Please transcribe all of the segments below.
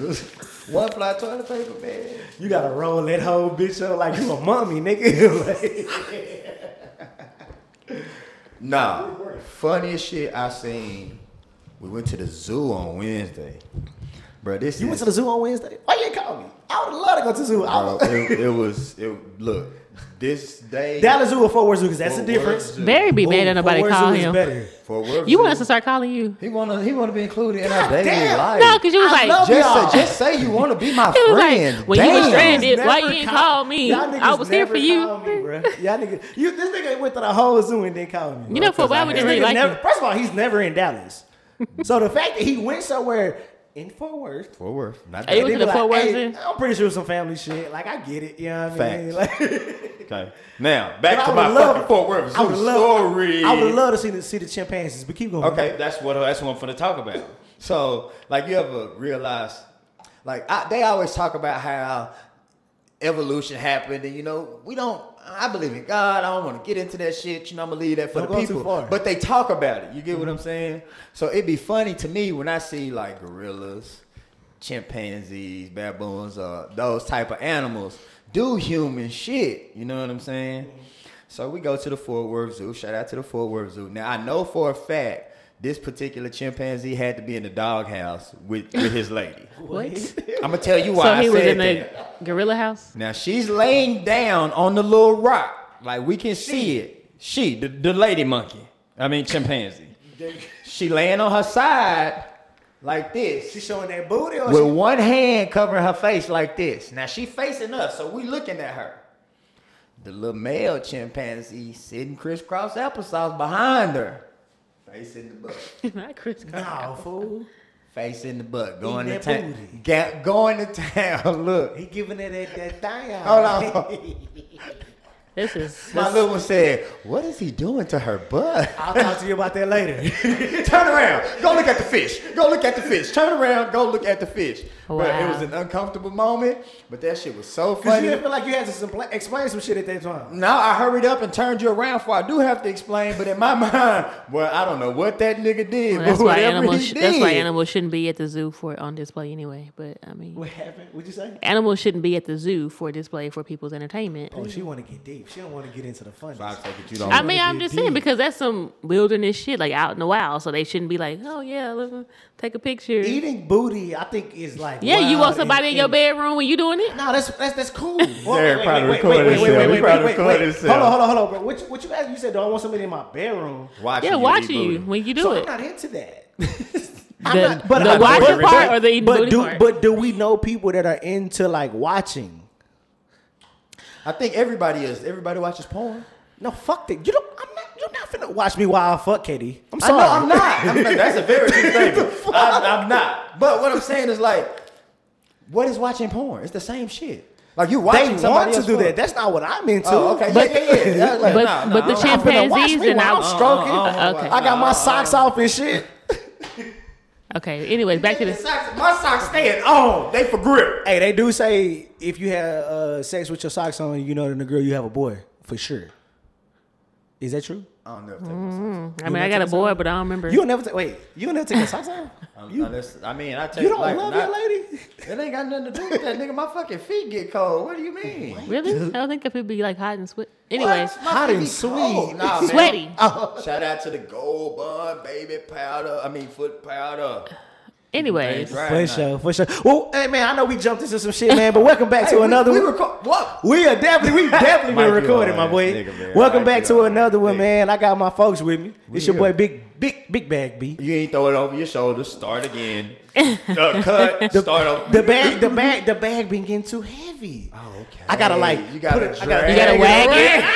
One ply toilet paper, man. You gotta roll that whole bitch up like you a mummy, nigga. like, Nah, funniest shit I seen. We went to the zoo on Wednesday, bro. This you is, went to the zoo on Wednesday? Why you ain't call me? I would love to go to the zoo. Bro, it, it was it. Look, this day. Dallas Zoo or Fort Worth Zoo? Because that's the Fort Worth difference. Zoo. Barry be mad Ooh, at nobody Fort Worth call Zoo is him. better. Fort Worth You want us to start calling you? He wanna he wanna be included in our God daily damn. life. No, because you was I like, love he just say, just say you want to be my was friend. like, when you was Damn. stranded, Niggas why you never ain't call- call me? Y'all I was here never for you. call Me, bruh. Y'all niggas, you, this nigga went to the whole zoo and didn't call me. You know, for a Because while we didn't This really nigga like never, you. First of all, he's never in Dallas. so the fact that he went somewhere in Fort Worth. Fort Worth. Not Hey, that. was they it be the Fort Worth hey, I'm pretty sure it was some family shit. Like I get it, you know what I mean? Facts. Like, Okay. Now back to my would've loved- fucking Fort Worth I would've story. I would love to see the see the chimpanzees, but keep going. Okay, that's what that's what I'm gonna talk about. So, like, you ever realize, like, I, they always talk about how evolution happened, and you know, we don't. I believe in God. I don't want to get into that shit. You know, I'm gonna leave that for Don't the people. But they talk about it. You get what I'm saying? So it'd be funny to me when I see like gorillas, chimpanzees, baboons, uh, those type of animals do human shit. You know what I'm saying? So we go to the Fort Worth Zoo. Shout out to the Fort Worth Zoo. Now I know for a fact this particular chimpanzee had to be in the doghouse with, with his lady. What? I'm gonna tell you why So I he was said in the gorilla house. Now she's laying down on the little rock, like we can see it. She, the, the lady monkey, I mean chimpanzee. She laying on her side like this, She showing that booty or with she, one hand covering her face like this. Now she facing us, so we looking at her. The little male chimpanzee sitting crisscross applesauce behind her, facing the butt, Not Chris. no fool. facing the butt, going to town, booty. Ga- going to town. Look, He giving it that that thing. Hold on. This is. my little one said, "What is he doing to her butt?" I'll talk to you about that later. Turn around. Go look at the fish. Go look at the fish. Turn around. Go look at the fish. But it was an uncomfortable moment. But that shit was so Cause funny. you didn't feel like you had to some, explain some shit at that time. No, I hurried up and turned you around for I do have to explain, but in my mind, well, I don't know what that nigga did, Well, that's but why animals. he That's why animals shouldn't be at the zoo for on display anyway. But I mean, What happened? What'd you say? animals shouldn't be at the zoo for display for people's entertainment. Oh, she want to get deep. She don't want to get into the fun. So I you don't. I mean, I'm get just saying because that's some wilderness shit, like out in the wild. So they shouldn't be like, oh yeah, let me take a picture. Eating booty, I think, is like. yeah, you want somebody and- in your bedroom when you doing it? No, that's that's that's cool. Derek probably recorded himself. He probably recorded himself. Hold on, hold on, hold on, bro. What you, what you asked? You said, "Do I want somebody in my bedroom?" watching Yeah, you watching eat you booty. when you do so it. I'm not into that. The, but the watching part or the eating but booty do part? but do we know people that are into like watching? I think everybody is. Everybody watches porn. No, fuck that. You don't. I'm not. You're not finna watch me while I fuck Katie. I'm I sorry. know I'm not. I'm not. That's a very true statement. I'm, I'm not. But what I'm saying is like, what is watching porn? It's the same shit. Like you watching They somebody want to else do fuck. that. That's not what I'm into. Oh, okay. But- yeah, yeah, yeah. Like, but nah, nah, but the I don't- I'm chimpanzees me and I'm I. stroking. Uh-uh, okay. I got my socks off and shit. Okay. Anyways, back to the socks, my socks staying on. They for grip. Hey, they do say if you have uh, sex with your socks on, you know, then the girl you have a boy for sure. Is that true? I don't know if they was- mm-hmm. I mean, I got a boy, but I don't remember. You don't never ta- wait. You don't never take your socks off. I'm- um, You- unless- I mean, I take You don't like, love not- your lady. It ain't got nothing to do with that, nigga. My fucking feet get cold. What do you mean? really? I don't think if it'd be like hot and sweat. Anyways, Hot and sweet. Nah, man. sweaty. Oh. Shout out to the Gold Bond baby powder. I mean foot powder. Anyways, Right For sure, for sure. Well, hey man, I know we jumped into some shit, man, but welcome back Hey, to we- another. We, one. record what? We are definitely, we definitely been recording, my boy. nigga. Welcome Mike, back to another one, nigga. man. I got my folks with me. It's your boy, Big, Big, Big Bag B. You ain't throw it over your shoulder. Start again. uh, cut. Start over. The bag, the bag, the bag been getting too heavy. Oh, okay. I gotta like, You gotta put it- I gotta- you got a it wagon.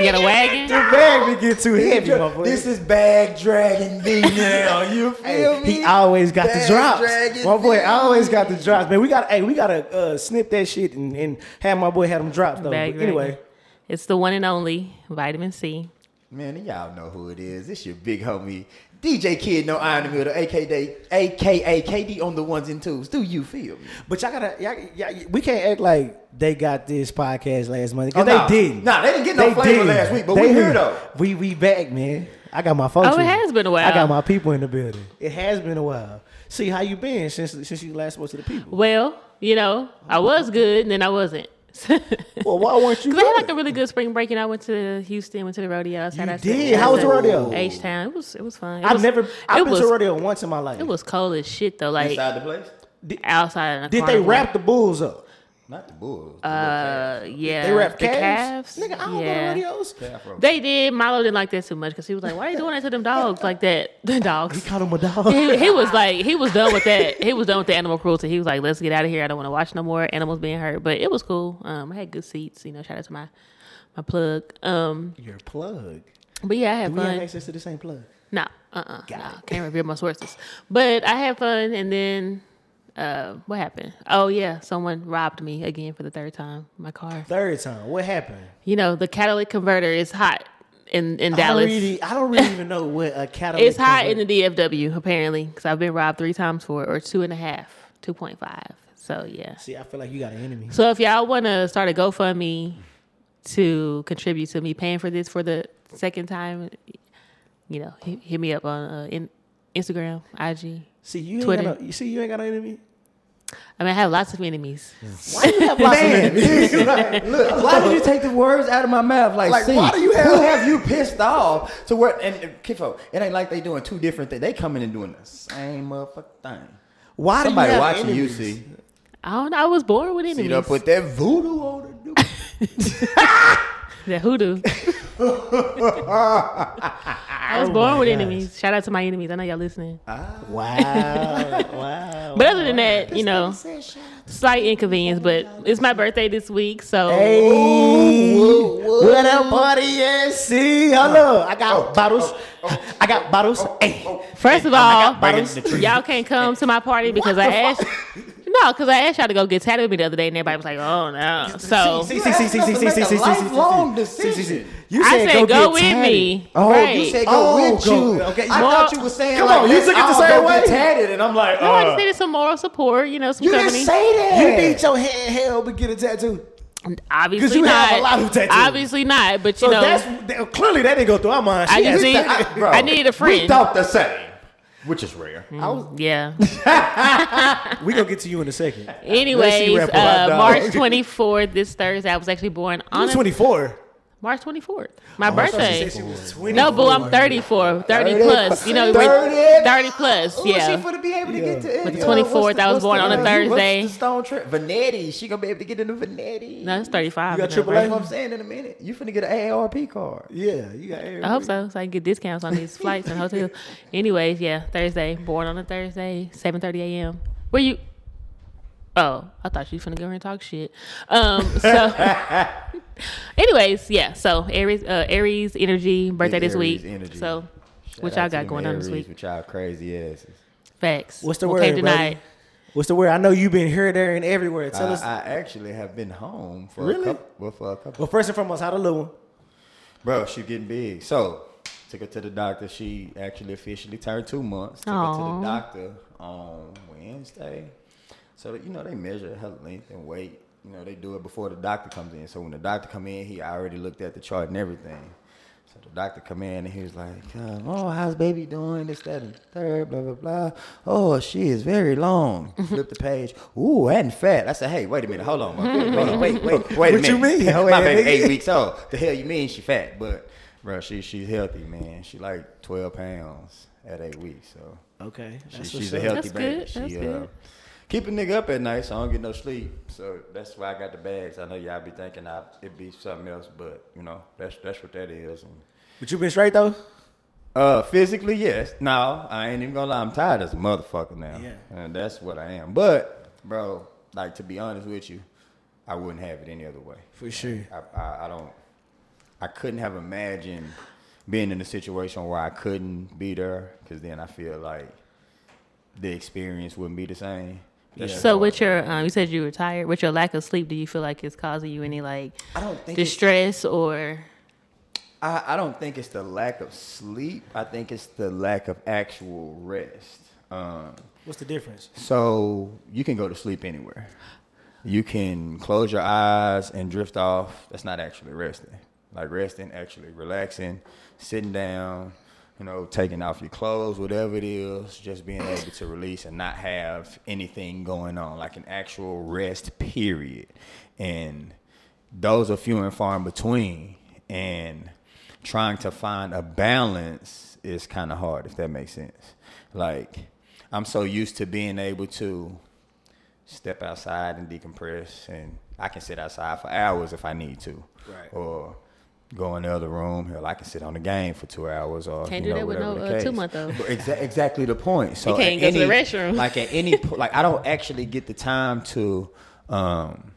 You got a wagon. The bag been get too heavy, my boy. This is bag dragging me now. You feel me? He always got the drops. dragging My boy me. always got the drops, man. We got, hey, we gotta uh, snip that shit and, and have my boy have them drops though. Bag But anyway, dragging. It's the one and only vitamin C. Man, y'all know who it is. It's your big homie, DJ Kid, no iron in the middle, aka, aka KD on the ones and twos. Do you feel me? but y'all gotta, y'all, y'all, we can't act like they got this podcast last month Oh, because nah. they didn't. Nah, they didn't get no flavor didn't. last week, but They we here though. We we back, man. I got my folks. Oh, it has been a while. I got my people in the building. It has been a while. See how you been since since you last spoke to the people. Well, you know, I was good and then I wasn't. Because Well, why weren't you? I had like a really good spring break and I went to Houston, went to the rodeo. You did? How was the rodeo? H Town. It was it was fun. It I've was, never. I've it been was, to rodeo once in my life. It was cold as shit though. Like Inside the place? outside. In the Did they wrap the bulls up? Not the bulls. the Uh, yeah. They wrap the calves. calves. Nigga, I don't yeah. go to rodeos. calf. They did. Milo didn't like that too much because he was like, "Why are you doing that to them dogs like that?" The dogs." He dogs. called him a dog. He, he was like, he was done with that. He was done with the animal cruelty. He was like, "Let's get out of here. I don't want to watch no more animals being hurt." But it was cool. Um, I had good seats. You know, shout out to my my plug. Um, Your plug. but yeah, I Do had we have fun. access to the same plug? No, uh, uh no, can't reveal my sources. But I had fun, and then uh, what happened? Oh yeah, someone robbed me again for the third time. My car. Third time. What happened? You know, the catalytic converter is hot in in I Dallas. don't really. I don't really even know what a catalytic. It's hot in the DFW apparently because I've been robbed three times for it, or two and a half, two point five. So yeah. See, I feel like you got an enemy. So if y'all want to start a GoFundMe to contribute to me paying for this for the second time, you know, hit, hit me up on uh, in, Instagram, IG. See, you ain't got no. You see, you ain't got no enemy. I mean, I have lots of enemies. Why do you have lots of Man, enemies? look, why did you take the words out of my mouth? Like, Like, see, why do you who have- have you pissed off to where? And, and Kifo, it ain't like they doing two different things. They coming and doing the same motherfucking thing. Why do Somebody you have watching enemies? you see. I don't know. I was born with enemies. See, enemies. they put that voodoo on the dude. That hoodoo. I was born with enemies. Shout out to my enemies. I know y'all listening. Ah, Wow, wow. But other than that, you know, slight inconvenience. But it's my birthday this week, so Hey, what up, party? Yes, see, hello. I got bottles. I got bottles. Hey, First of all, got bottles. y'all can't come to my party because I asked. No, because I asked y'all to go get tatted with me the other day, and everybody was like, "Oh no!" So see, see, see, see, see, see, see, see, see, see, Lifelong decision. You I said, "Go, get with tatted. me." Oh, right. you said go Oh, with go- you. okay. I Well, thought you were saying come like, on, you let's took it the all same go way. get tatted, and I'm like, no, I uh, just needed some moral support. You know, some you company. didn't say that. You need your hand held to get a tattoo. Obviously 'Cause you not. have a lot of tattoos. Obviously not. But you So know, that's that- clearly that didn't go through our mind. I She just had- need. I- bro, I needed a We friend. thought the same, which is rare. Yeah. we gonna get to you in a second. Anyways, wrap up our uh. March 24th, this Thursday, I was actually born on a, Twenty four. March 24th, my birthday. No, No, boo, I'm 34, 30 30 plus. You know, 30? 30 plus. Ooh, Yeah. she for to be able to get to But the uh, 24th, what's the- I was born the- on a Thursday. What's the stone trip? Vanetti. She gonna be able to get into Vanetti. No, it's 35. You got you triple A? right? That's what I'm saying in a minute. You finna get an AARP card. Yeah, you got. I hope so, so I can get discounts on these flights and hotels. Anyways, yeah, Thursday, born on a Thursday, 7:30 a.m. Where you? Oh, I thought she was gonna go here and talk shit. Um, so, anyways, yeah. So Aries, uh, Aries energy birthday Big this week. Energy. So, what Shout y'all to got them going on this Aries week? With y'all crazy asses. Facts. What's the What word, tonight? What's the word? I know you've been here, there, and everywhere. Tell I, us. I actually have been home for Really? a couple. Well, for a couple. well, first and foremost, how the little one? Bro, she getting big. So took her to the doctor. She actually officially turned two months. Took her to Aw. the doctor on Wednesday. So you know they measure her length and weight. You know they do it before the doctor comes in. So when the doctor come in, he already looked at the chart and everything. So the doctor come in and he was like, uh, "Oh, how's baby doing? This, that, and third, blah blah blah. Oh, she is very long. Flip the page. Ooh, and fat. I said, "Hey, wait a minute. Hold on. Wait, wait, wait, wait, wait a What you minute. mean? My baby eight weeks old. The hell you mean she fat? But bro, she she's healthy, man. She like twelve pounds at eight weeks. So Okay, she, she's a healthy That's baby. good, She that's uh, good. Keep a nigga up at night, so I don't get no sleep. So that's why I got the bags. I know y'all be thinking I it'd be something else, but you know that's that's what that is. But you been straight though. uh, physically, yes. No, I ain't even gonna lie. I'm tired as a motherfucker now. Yeah. And that's what I am. But, bro, like to be honest with you, I wouldn't have it any other way. For sure. I, I, I don't. I couldn't have imagined being in a situation where I couldn't be there, because then I feel like the experience wouldn't be the same. That's So hard. with your, um, you said you were tired. With your lack of sleep, do you feel like it's causing you any like I don't think it's- distress or? I, I don't think it's the lack of sleep. I think it's the lack of actual rest. Um, What's the difference? So you can go to sleep anywhere. You can close your eyes and drift off. That's not actually resting. Like resting, actually relaxing, sitting down, you know, taking off your clothes, whatever it is, just being able to release and not have anything going on, like an actual rest period. And those are few and far in between. And trying to find a balance is kind of hard, if that makes sense. Like, I'm so used to being able to step outside and decompress, and I can sit outside for hours if I need to. Right. Or go in the other room. Hell, I can sit on the game for two hours. Or Can't do know, that with no, uh, two-month-old. Exa- exactly the point. So You can't go to the any- restroom. Like at any po- like I don't actually get the time to um,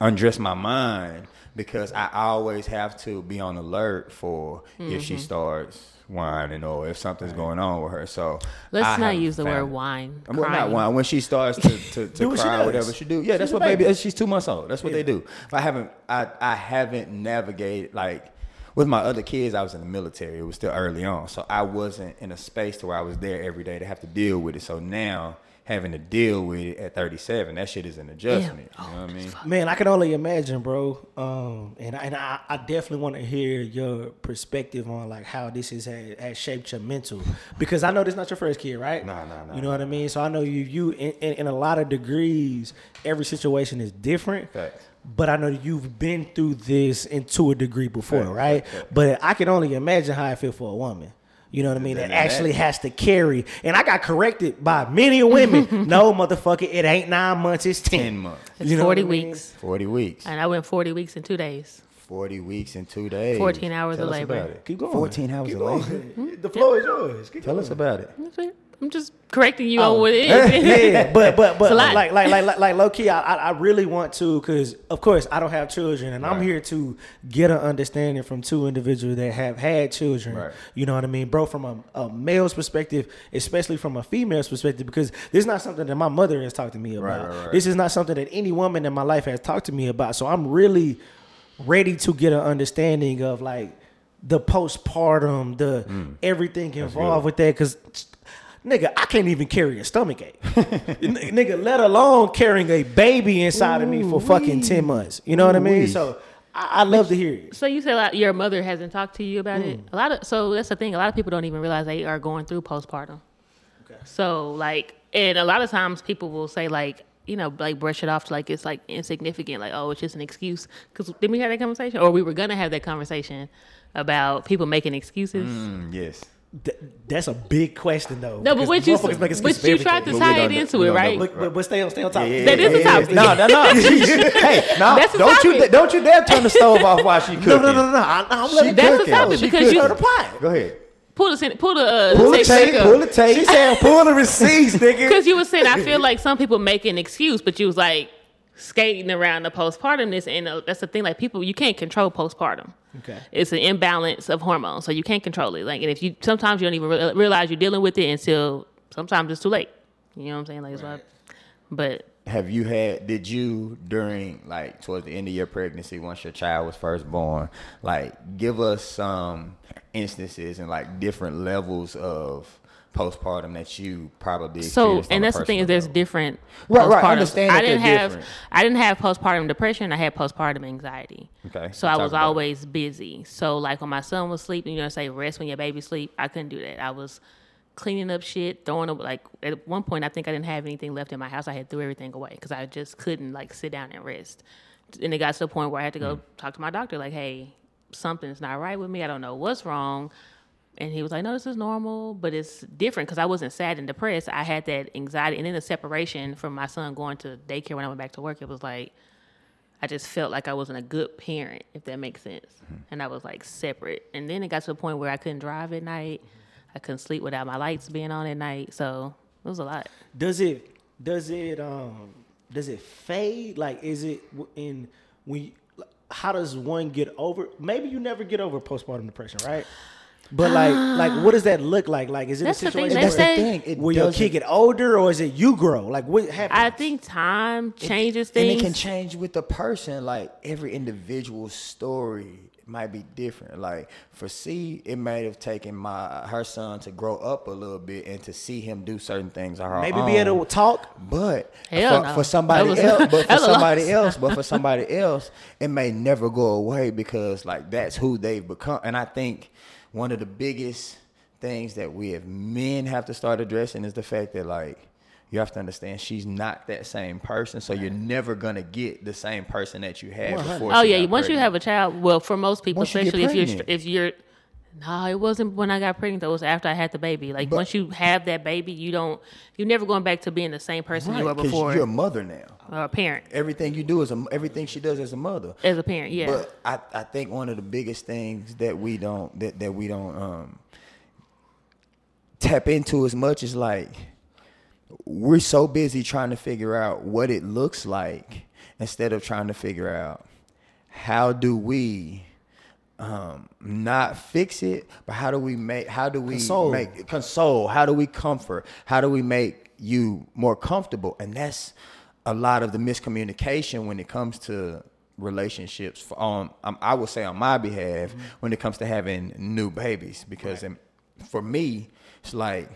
undress my mind because I always have to be on alert for if she Mm-hmm. starts whining or if something's going on with her. So Let's I not use the word found- whine. well, not crying. whine. When she starts to, to, to Do she cry, does. whatever she do. Yeah, that's She's a what baby. baby. She's two months old. That's what they do. If I haven't, I, I haven't navigated like with my other kids. I was in the military. It was still early on, so I wasn't in a space to where I was there every day to have to deal with it. So now having to deal with it at 37, that shit is an adjustment. You know what I mean? Man, I can only imagine, bro. Um, and I, and I, I definitely want to hear your perspective on like how this has had, has shaped your mental because I know this is not your first kid, right? Nah, nah, nah, You know what I mean? So I know you, you in, in, in a lot of degrees, every situation is different. Facts. But I know you've been through this and to a degree before, Facts, right? facts, facts. But I can only imagine how I feel for a woman. You know what I mean? That That- that- actually has to carry. And I got corrected by many women. no, motherfucker, it ain't nine months, it's 10. Ten months, It's You know 40 what I mean? weeks. 40 weeks, And I went 40 weeks in two days. 40 weeks in two days. 14 hours Tell of us labor. about it. Keep going. 14 hours Keep of going. labor. The floor is yours. Keep Tell going. us about it. That's it. I'm just correcting you Oh. on what it is. yeah, but but but It's a lot. like like like like, like low key, I I I really want to because of course I don't have children, and I'm here to get an understanding from two individuals that have had children. Right. You know what I mean, bro? From a, a male's perspective, especially from a female's perspective, because this is not something that my mother has talked to me Right, about. right, right. This is not something that any woman in my life has talked to me about. So I'm really ready to get an understanding of like the postpartum, the Mm. everything involved with that. Because, nigga, I can't even carry a stomach ache. N- nigga, let alone carrying a baby inside of me for fucking 10 months. You know what I mean? Ooh-wee. So I, I love to hear it. So you said like, your mother hasn't talked to you about it. Mm. A lot of so that's the thing. A lot of people don't even realize they are going through postpartum. Okay. So like, and a lot of times people will say like, you know, like brush it off to like it's like insignificant, like oh, it's just an excuse. Because did we have that conversation, or we were gonna have that conversation about people making excuses? Mm, yes. Th- that's a big question, though. No, but because what you make excuses but for you everything. tried to tie it into it, right? But, but, but stay on, stay on top. That is a topic. No, no, no. hey, no, That's the don't you topic. don't you dare turn the stove off while she cooking. No, no, no, no, no. I, I'm letting That's the cooking. topic She because you- cooking. the pot. Go ahead. Pull the pull the uh, Pull the tape. back up. Pull the tape. She said, pull the receipts, nigga. Because you were saying, I feel like some people make an excuse, but you was like skating around the postpartumness, and uh, that's the thing. Like people, you can't control postpartum. Okay. It's an imbalance of hormones, so you can't control it. Like, and if you sometimes you don't even re- realize you're dealing with it until sometimes it's too late. You know what I'm saying? Like, it's like, but Have you had? Did you during like towards the end of your pregnancy, once your child was first born, like give us some instances and like different levels of postpartum that you probably so and that's the thing is there's different Right, right. I understand I didn't have different. I didn't have postpartum depression. I had postpartum anxiety. Okay, So I was about it. always busy. So like when my son was sleeping, you know, say rest when your baby sleep. I couldn't do that. I was cleaning up shit, throwing up. Like at one point, I think I didn't have anything left in my house. I had threw everything away because I just couldn't like sit down and rest. And it got to the point where I had to Mm. go talk to my doctor. Like, hey, something's not right with me. I don't know what's wrong. And he was like, no, this is normal, but it's different because I wasn't sad and depressed. I had that anxiety. And then the separation from my son going to daycare when I went back to work, it was like, I just felt like I wasn't a good parent, if that makes sense. And I was like separate. And then it got to the point where I couldn't drive at night. I couldn't sleep without my lights being on at night. So it was a lot. Does it does it um does it fade? Like is it in when how does one get over maybe you never get over postpartum depression, right? But like like what does that ah. look like? Like is it That's a the thing, situation they That's the thing. It where your doesn't- kid get older or is it you grow? Like what happens? I think time changes And things. it can change with the person. Like every individual story might be different. Like for C, it may have taken my her son to grow up a little bit and to see him do certain things on her maybe own. be able to talk. But Hell for, no. for somebody That was- else, but for was a somebody loss. else, but for somebody else, it may never go away because like that's who they've become. And I think one of the biggest things that we as men have to start addressing is the fact that like you have to understand she's not that same person, so you're never gonna get the same person that you had before. Oh yeah, got once you have a child, well, for most people, Once you especially if you're if you're, no, it wasn't when I got pregnant. Though it was after I had the baby. Like But- once you have that baby, you don't, you're never going back to being the same person you were before. You're a mother now. or a parent. Everything you do is a, everything she does as a mother. As a parent, yeah. But I, I think one of the biggest things that we don't that, that we don't um tap into as much is like we're so busy trying to figure out what it looks like instead of trying to figure out how do we um not fix it but how do we make how do we Console. make console? How do we comfort? How do we make you more comfortable? And that's a lot of the miscommunication when it comes to relationships for, um, i would say on my behalf Mm-hmm. when it comes to having new babies. Because um, for me it's like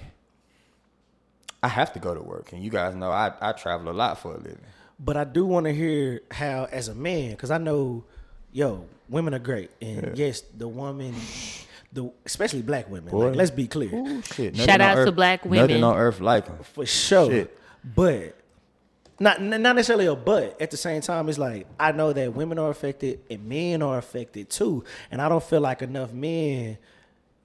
i have to go to work. And you guys know i, I travel a lot for a living. But I do want to hear how, as a man, because I know, yo, women are great, and yes, the woman, the especially black women. Boy. Like, let's be clear, Ooh, shit. Shout Nothing on out to earth- black Nothing women. on earth like them. for sure. Shit. But not not necessarily a but. At the same time, it's like I know that women are affected and men are affected too, and I don't feel like enough men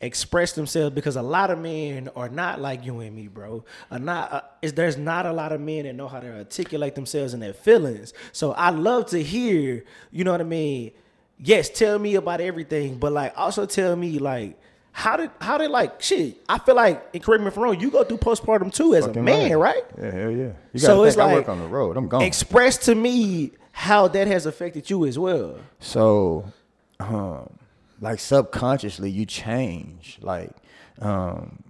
express themselves because a lot of men are not like you and me, bro. Are not uh, is there's not a lot of men that know how to articulate themselves and their feelings. So I love to hear, you know what I mean? Yes, tell me about everything, but like also tell me like how did how did like shit? I feel like and correct me if I'm wrong. You go through postpartum too as a man, right? Yeah, hell yeah. You So it's think I like work on the road. I'm gone. Express to me how that has affected you as well. So, um, like subconsciously, you change. Like, um,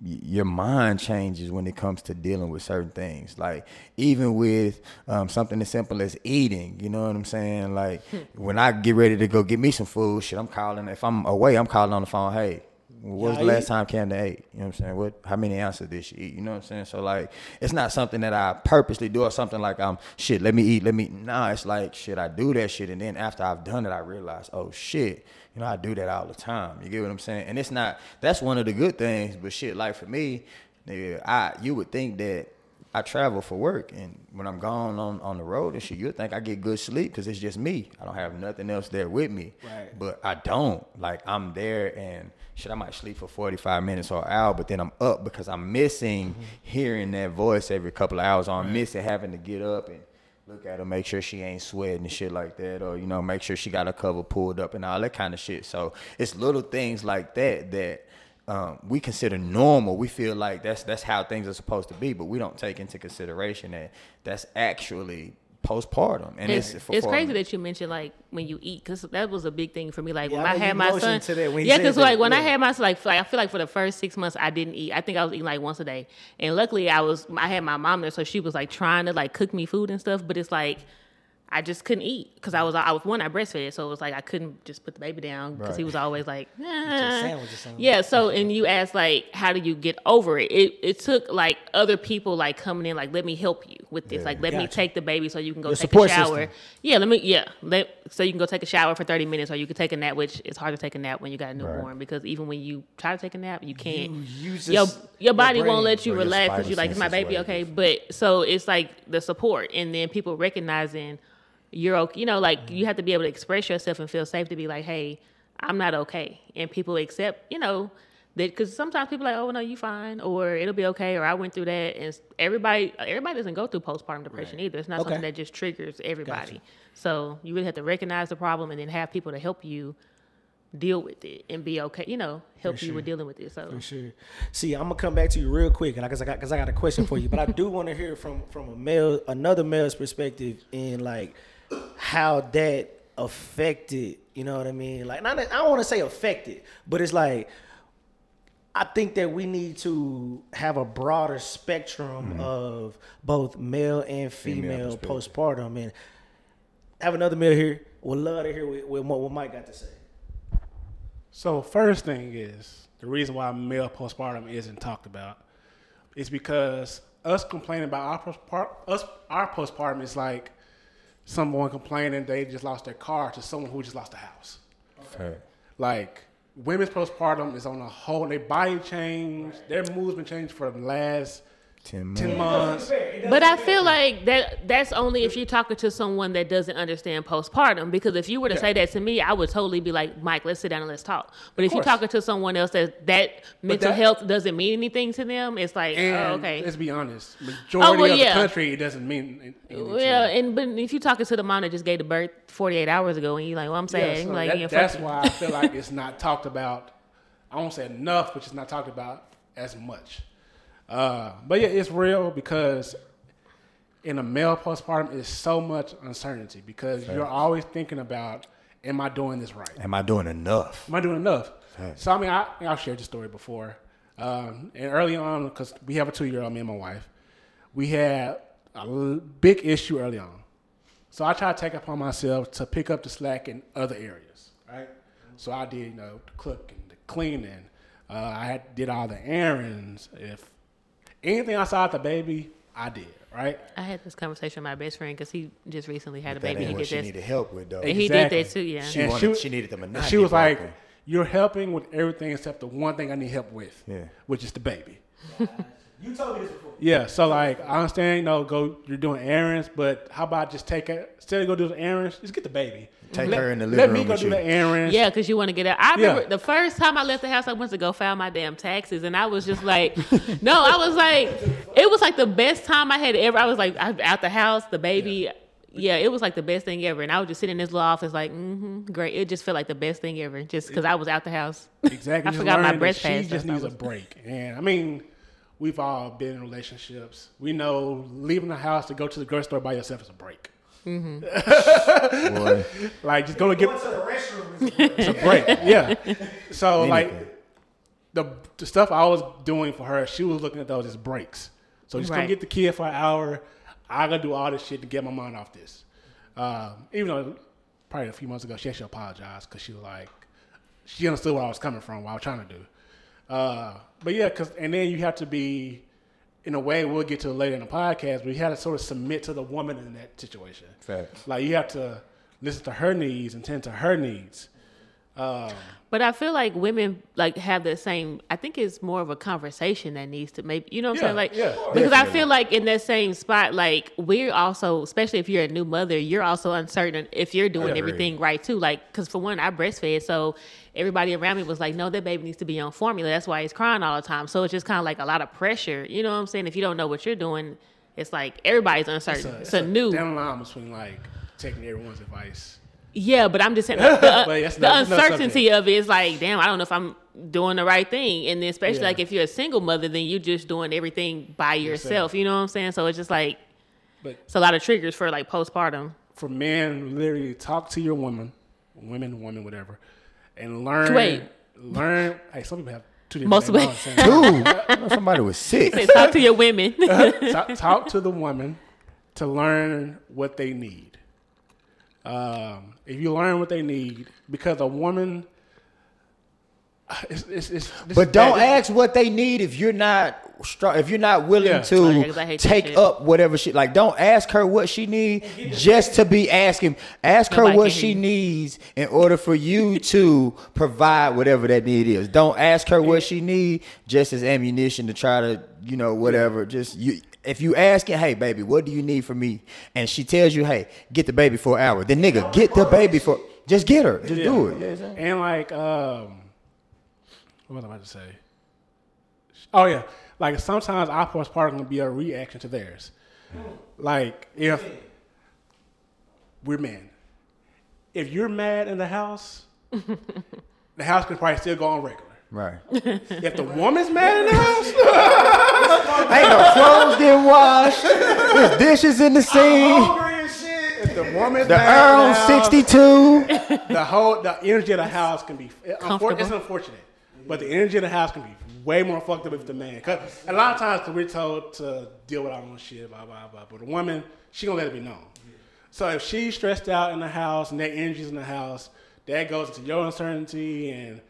your mind changes when it comes to dealing with certain things. Like, even with um, something as simple as eating. You know what I'm saying? Like, when I get ready to go get me some food, shit, I'm calling. If I'm away, I'm calling on the phone. Hey. When was the last eat? time Camden ate? You know what I'm saying? What? How many ounces did she eat? You know what I'm saying? So like, it's not something that I purposely do or something like um shit. Let me eat. Let me. Nah, it's like shit. I do that shit, and then after I've done it, I realize, oh shit. You know, I do that all the time. You get what I'm saying? And it's not. That's one of the good things. But shit, like for me, nigga, I you would think that I travel for work, and when I'm gone on, on the road and shit, you'd think I get good sleep because it's just me. I don't have nothing else there with me. Right. But I don't. Like I'm there, and shit, I might sleep for 45 minutes or an hour, but then I'm up because I'm missing hearing that voice every couple of hours. Or I'm missing having to get up and look at her, make sure she ain't sweating and shit like that, or you know, make sure she got her cover pulled up and all that kind of shit. So it's little things like that that um, we consider normal. We feel like that's that's how things are supposed to be, but we don't take into consideration that that's actually postpartum, and it's, it's it's crazy that you mentioned like when you eat because that was a big thing for me. Like Yeah, when I I, had my son, motioned to that when you yeah, because like when I had my son, like, like I feel like for the first six months I didn't eat. I think I was eating like once a day, and luckily I was I had my mom there, so she was like trying to like cook me food and stuff. But it's like I just couldn't eat because I was I was one I breastfed, so it was like I couldn't just put the baby down because he was always like, a "Eh." sandwich yeah. So and you asked like, how do you get over it? It it took like other people like coming in like, let me help you with this. Yeah. Like let me Gotcha. take the baby so you can go Your take a support shower. system. Yeah, let me yeah. Let so you can go take a shower for thirty minutes, or you can take a nap, which it's hard to take a nap when you got a newborn because even when you try to take a nap, you can't. You use your your body brain. won't let you relax because you're like it's my baby, okay. But so it's like the support, and then people recognizing you're okay. You know, like mm-hmm. you have to be able to express yourself and feel safe to be like, hey, I'm not okay, and people accept. You know. That, because sometimes people are like, oh no, you fine, or it'll be okay, or I went through that, and everybody, everybody doesn't go through postpartum depression either. It's not Okay. something that just triggers everybody. So you really have to recognize the problem and then have people to help you deal with it and be okay. You know, help you with dealing with it. So For sure. See, I'm gonna come back to you real quick, and I, because I got because I got a question for you, but I do want to hear from from a male, another male's perspective in like how that affected. You know what I mean? Like, not that- I don't want to say affected, but it's like I think that we need to have a broader spectrum mm-hmm. of both male and female, perspective. postpartum, and have another male here. Would love to hear what, what, what Mike got to say. So first thing is the reason why male postpartum isn't talked about is because us complaining about our postpartum, us our postpartum is like someone complaining they just lost their car to someone who just lost a house. Fact. Like women's postpartum is on a whole. Their body change, their mood's been changed for the last Ten ten months. Ten months. But I feel like that that's only if you're talking to someone that doesn't understand postpartum. Because if you were to say that to me, I would totally be like, Mike, let's sit down and let's talk. But if you're talking to someone else that that mental that- health doesn't mean anything to them, it's like, And oh, okay. let's be honest, oh, majority well, of yeah. the country it doesn't mean anything. Well, them. and but if you're talking to the mom that just gave the birth 48 hours ago, and you're like, well, I'm Yeah, saying, so like, that- yeah, that's why I feel like it's not talked about. I won't say enough, but it's not talked about as much. Uh, but yeah, it's real because in a male postpartum, it's so much uncertainty because you're always thinking about, am I doing this right? Am I doing enough? Am I doing enough? So I mean, I, I've shared the story before. Um, and early on, because we have a two-year-old, me and my wife, we had a l- big issue early on. So I tried to take upon myself to pick up the slack in other areas, right? So I did, you know, the cooking, the cleaning. Uh, I had, did all the errands. If anything outside the baby, I did, right? I had this conversation with my best friend because he just recently had a That baby. ain't He what did she this. needed help with though. And he did that too, yeah. She wanted- she was- she needed the And monotony she was like, broken. "You're helping with everything except the one thing I need help with, Yeah. which is the baby." You told me this before. Yeah, so like I understand, you know, go you're doing errands, but how about just take it instead of go do the errands, just get the baby. Take let, her in the Let living me room go with do you. the errands. Yeah, because you want to get out. I remember Yeah. the first time I left the house, I went to go file my damn taxes, and I was just like, no, I was like, it was like the best time I had ever. I was like, I, out the house, the baby. Yeah. it was like the best thing ever, and I was just sitting in this little office, like, mm-hmm, great. It just felt like the best thing ever, just because I was out the house. exactly. I Just forgot my learn that breast She just stuff. needs a break, and I mean, we've all been in relationships. We know leaving the house to go to the grocery store by yourself is a break. Boy, Like just go to get to the restroom it's a break. Yeah. So like the the stuff I was doing for her, she was looking at those as breaks. So just Right. gonna get the kid for an hour. I gotta do all this shit to get my mind off this. Um, even though probably a few months ago she actually apologized because she was like she understood where I was coming from, what I was trying to do. Uh, but yeah, cause and then you have to be in a way we'll get to it later in the podcast, but you have to sort of submit to the woman in that situation. Facts. Like you have to listen to her needs and tend to her needs. Um, But I feel like women like have the same. I think it's more of a conversation that needs to maybe you know what I'm saying. Like yeah. because I feel like in that same spot, like we're also, especially if you're a new mother, you're also uncertain if you're doing everything right too. Like because for one, I breastfed, so everybody around me was like, "No, that baby needs to be on formula. That's why he's crying all the time." So it's just kind of like a lot of pressure. You know what I'm saying? If you don't know what you're doing, it's like everybody's uncertain. It's a, new. Down line between like taking everyone's advice. Yeah, but I'm just saying the, the, But that's the not- that's not uncertainty of it is like, damn, I don't know if I'm doing the right thing. And then especially Yeah. like if you're a single mother, then you're just doing everything by yourself. You know what I'm saying? So it's just like But it's a lot of triggers for like postpartum. for men, literally talk to your woman, women, women, whatever, and learn. Wait. learn. Hey, some people have two different Most names. women- all. Dude, somebody was sick. Say, talk to your women. talk, talk to the woman to learn what they need. Um, if you learn what they need, because a woman, it's, it's, it's, this But don't bad. ask what they need if you're not strong. If you're not willing Yeah. Oh, yeah, to 'cause I hate that take up whatever she like. Don't ask her what she needs just to be asking. Ask her what she you. needs in order for you to provide whatever that need is. Don't ask her what she needs just as ammunition to try to you know whatever. Just you. If you asking, hey baby, what do you need from me? And she tells you, hey, get the baby for an hour. Then nigga, get the baby for. Just get her. Just do it. Yeah, And like, um, what was I about to say? Oh yeah, like sometimes our postpartum can be a reaction to theirs. Like if we're men, if you're mad in the house, the house can probably still go on regular. Right. If the woman's mad in the house, Ain't no clothes getting washed. There's dishes in the sink. if the woman's The mad in Earl the house, 62. the whole the energy of the house can be unfor- Comfortable. it's unfortunate, but the energy of the house can be way more fucked up if the man. Cause a lot of times we're told to deal with our own shit, blah blah blah. But the woman, she gonna let it be known. So if she's stressed out in the house and that energy's in the house, that goes into your uncertainty and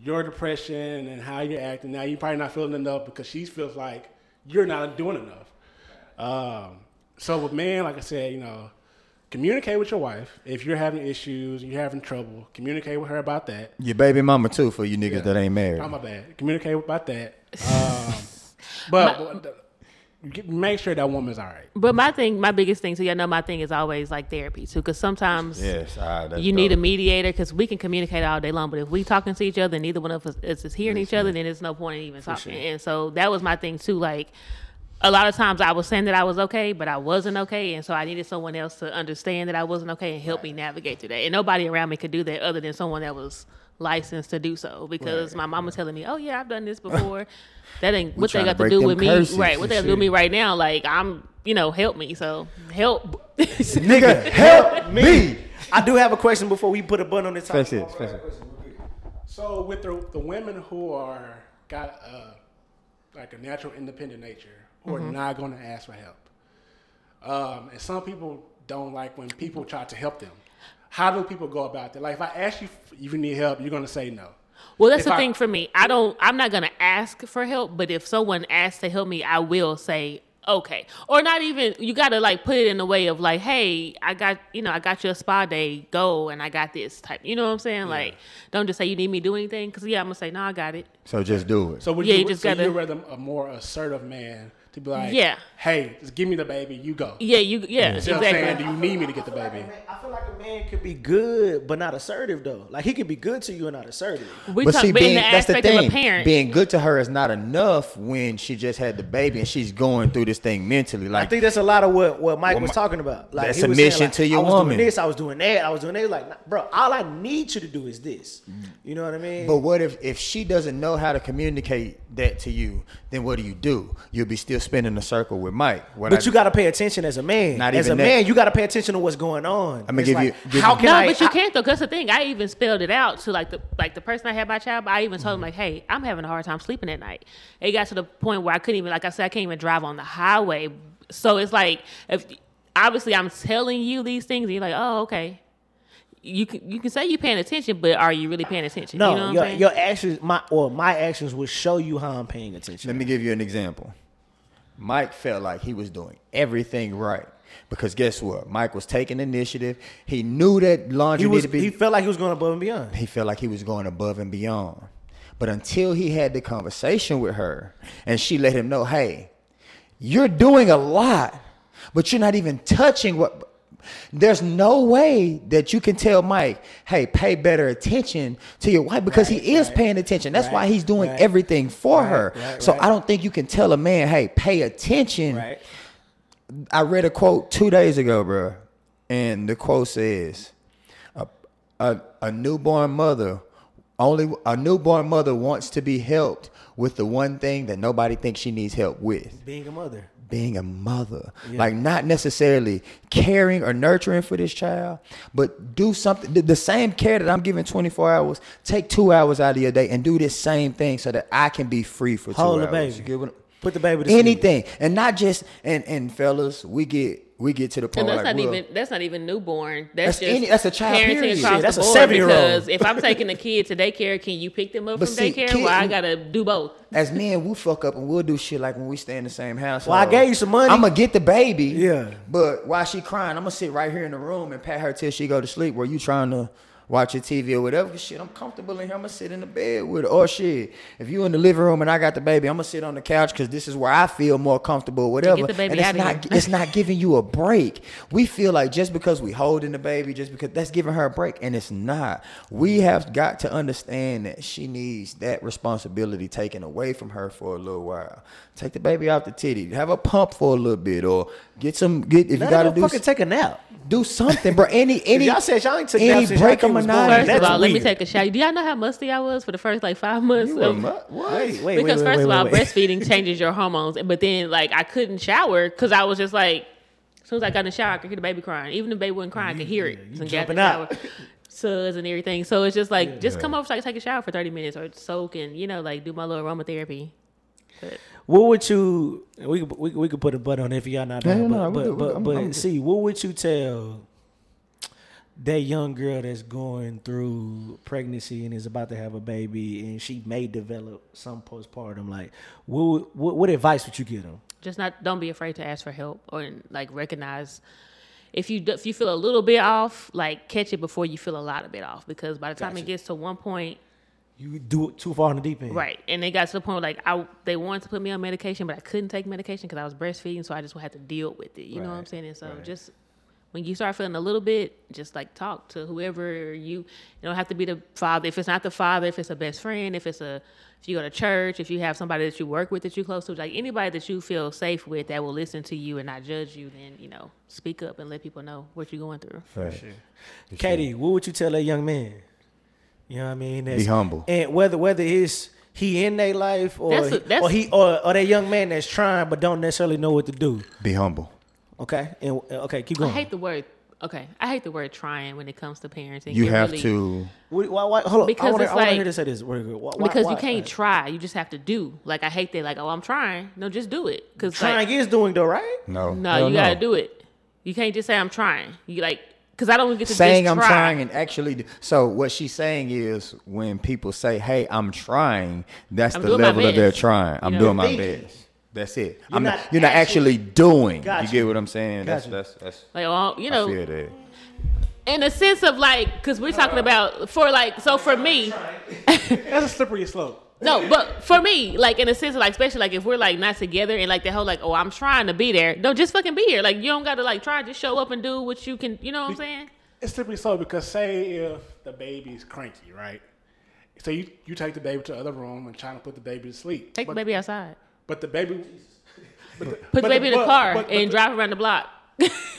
your depression and how you're acting. Now you're probably not feeling enough because she feels like you're not doing enough. Um, so with men, like I said, you know, communicate with your wife if you're having issues, you're having trouble. Communicate with her about that. Your baby mama too for you niggas that ain't married. Oh my bad. Communicate about that. Um, but, get- make sure that woman's all right. But my thing, my biggest thing, so y'all know my thing is always like therapy too, because sometimes Yes, ah, that's you need a mediator because we can communicate all day long, but if we talking to each other, and neither one of us is, is hearing each other, then there's no point in even talking. And so that was my thing too. Like a lot of times, I was saying that I was okay, but I wasn't okay, and so I needed someone else to understand that I wasn't okay and help me navigate through that. And nobody around me could do that other than someone that was licensed to do so. Because my mama telling me, "Oh yeah, I've done this before." that ain't what they trying to got to do with me, right? What they got to do with me right now? Like I'm, you know, help me. So help. Nigga, help me. I do have a question before we put a button on this. top. Fix it, fix it. So with the the women who are got uh, like a natural independent nature, who are not going to ask for help, um, and some people don't like when people try to help them. How do people go about that? Like if I ask you if you need help, you're going to say no. Well, that's If the I- thing for me. I don't. I'm not gonna ask for help, but if someone asks to help me, I will say okay. Or not even. You gotta like put it in a way of like, hey, I got you know, I got you a spa day. Go and I got this type. You know what I'm saying? Like, don't just say you need me to do anything because yeah, I'm gonna say no, I got it. So just do it. So would Yeah, you, you just so gotta- you'd rather a more assertive man to be like, Yeah. hey, just give me the baby, you go. Yeah, you. Yeah, See what I'm saying? exactly. Do you need me to get the baby? I feel like a man could be good but not assertive though. Like he could be good to you and not assertive. We but talk see, but in being the that's the aspect thing. of a parent. Being good to her is not enough when she just had the baby and she's going through this thing mentally. Like I think that's a lot of what, what Mike Well, was talking about. Like that he was saying, submission like, to your I was woman. doing this, I was doing that, I was doing that. Like, bro, all I need you to do is this. You know what I mean? But what if if she doesn't know how to communicate that to you? Then what do you do? You'll be still spinning a circle with Mike. What But I- you got to pay attention as a man. Not as even a that. man, you got to pay attention to what's going on. I'ma It's give like, you- give how you- can no, I? but you I- can't though. Cause the thing. I even spelled it out to like the like the person I had my child. But I even told him like, hey, I'm having a hard time sleeping at night. It got to the point where I couldn't even like I said I can't even drive on the highway. So it's like if obviously I'm telling you these things, and you're like, oh okay. You can you can say you're paying attention, but are you really paying attention? No, you know what your, I'm saying? your actions, my or my actions will show you how I'm paying attention. Let me give you an example. Mike felt like he was doing everything right. Because guess what? Mike was taking initiative. He knew that laundry was. needed to be He felt like he was going above and beyond. he felt like he was going above and beyond. But until he had the conversation with her and she let him know, hey, you're doing a lot, but you're not even touching what. There's no way that you can tell Mike, hey, pay better attention to your wife because he is paying attention. That's why he's doing right, everything for right, her. right, so right. I don't think you can tell a man, hey, pay attention. Right. I read a quote two days ago, bro, and the quote says, "A a, a newborn mother only a newborn mother wants to be helped with the one thing that nobody thinks she needs help with." Being a mother. being a mother. Like not necessarily caring or nurturing for this child, but do something the, same care that I'm giving 24 hours, take 2 hours out of your day and do this same thing so that I can be free for 2 the hours. baby. You get what- Put the baby to sleep. anything. And not just and and fellas, we get we get to the point. point And that's like not we'll- even that's not even newborn. That's, That's just any- that's a child, parenting period. across Shit, that's the a board. seven-year-old. Because if I'm taking a kid to daycare, can you pick them up But from see, daycare? kid- Well, I gotta do both. as men, we fuck up and we'll do shit like when we stay in the same house. Well, I gave you some money. I'm gonna get the baby. Yeah. But while she crying, I'm gonna sit right here in the room and pat her till she go to sleep. Where you trying to watch your TV or whatever. Shit, I'm comfortable in here. I'm gonna sit in the bed with her. Or shit, if you in the living room and I got the baby, I'm gonna sit on the couch because this is where I feel more comfortable. or Whatever. the baby and it's not. here. it's not giving you a break. We feel like just because we holding the baby, just because that's giving her a break, and it's not. We have got to understand that she needs that responsibility taken away from her for a little while. Take the baby off the titty, have a pump for a little bit, or get some. Get if you gotta her do fucking s- take a nap. do something, bro. Any any y'all said y'all ain't took any naps since y'all break kid of was born. monotony. First of all, let me take a shower. Do y'all know how musty I was for the first like five months? You were of- mu- what? Wait, wait, because wait, first wait, of all, wait, wait. breastfeeding changes your hormones, but then like I couldn't shower because I was just like, as soon as I got in the shower, I could hear the baby crying. Even if the baby wasn't crying, I could hear it. you So got in jumping out. suds and everything. So it's just like, just come over so I can take a shower for thirty minutes or soak and you know like do my little aromatherapy. But What would you? We could we, we could put a button on it if y'all not. Yeah, down, no, but we but, good, but. I'm- but I'm see, what would you tell that young girl that's going through pregnancy and is about to have a baby and she may develop some postpartum? Like, what what, what advice would you give them? just not don't be afraid to ask for help or like recognize if you if you feel a little bit off, like catch it before you feel a lot of bit off, because by the time it gets to one point, You do it too far in the deep end. right, and they got to the point where, like I they wanted to put me on medication, but I couldn't take medication because I was breastfeeding, so I just had to deal with it. You know what I'm saying? And so right. just when you start feeling a little bit, just like talk to whoever you. You don't have to be the father. If it's not the father, if it's a best friend, if it's a if you go to church, if you have somebody that you work with that you're close to, like anybody that you feel safe with that will listen to you and not judge you, then you know speak up and let people know what you're going through. Right. Katie, what would you tell that young man? You know what I mean? That's- humble. And whether whether it's he in their life or That's a- he- that's- or he or, or that young man that's trying but don't necessarily know what to do. Be humble. Okay, and okay, keep going. I hate the word. Okay, I hate the word trying when it comes to parenting. You It have really- to. Why, why, why, hold on, Because I want it's to hear like- to say this. Why- why- because why- you can't try. You just have to do. Like I hate that. Like oh, I'm trying. No, just do it. Because Trying like, is doing though, right? No. no, hell you gotta do it. You can't just say I'm trying. You like because I don't get to saying just I'm try. trying and actually do- so what she's saying is when people say, "Hey, I'm trying," that's I'm the level of their trying. I'm know? doing my best. That's it. You're I'm not not, you're not actually, actually- doing. Gotcha. You get what I'm saying? That's Gotcha. that's that's. Like oh, you I know, feel that. in a sense of like because we're talking about for like so for me. That's a slippery slope. No, but for me, like in a sense, of like especially like if we're like not together and like the whole like, oh, I'm trying to be there. No, just fucking be here. Like you don't got to like try. Just show up and do what you can. You know what I'm saying? It's slippery so because say if the baby's cranky, right? So you, you take the baby to the other room and trying to put the baby to sleep. Take but, the baby outside. But the baby. But the, Put but the baby in the car but- but and the- drive around the block.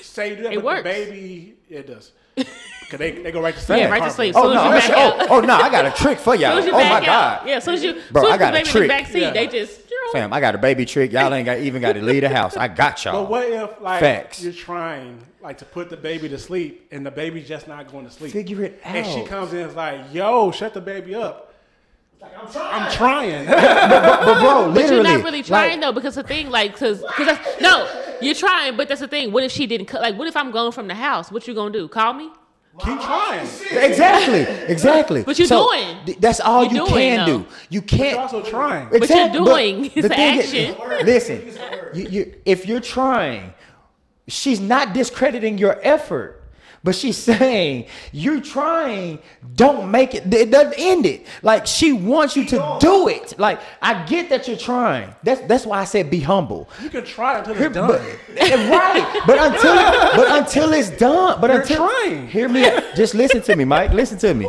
Say you do that, It but works. the baby, it does. Because they, they go right to sleep. Yeah, right to sleep. Oh no! back Oh, oh no! I got a trick for y'all. Soon as you Oh my out. god! Yeah, soon as you, Bro, soon I got the a baby in trick. the back seat, Yeah. they just. Fam, I got a baby trick. Y'all ain't got even got to leave the house. I got y'all. But what if like Facts. you're trying like to put the baby to sleep and the baby's just not going to sleep? Figure it out. And she comes in and is like, "Yo, shut the baby up." I'm trying. I'm trying. but bro, But literally, but you're not really trying like, though, because the thing, like, because because no, you're trying, but that's the thing. What if she didn't? co- Like, what if I'm gone from the house? What you gonna do? Call me? Keep trying. Exactly, exactly. But you So, doing. th- That's all You you doing, can though. do. You You're can't. also trying. What you're Exactly, doing. It's the an thing is- action. listen, you, you, if you're trying, she's not discrediting your effort. But she's saying you're trying, don't make it. It doesn't end it. Like she wants you to do it. Like I get that you're trying. That's that's why I said be humble. You can try until it's done. But, eh, right, but until but until it's done, but You're until trying. hear me. out. Just listen to me, Mike. Listen to me.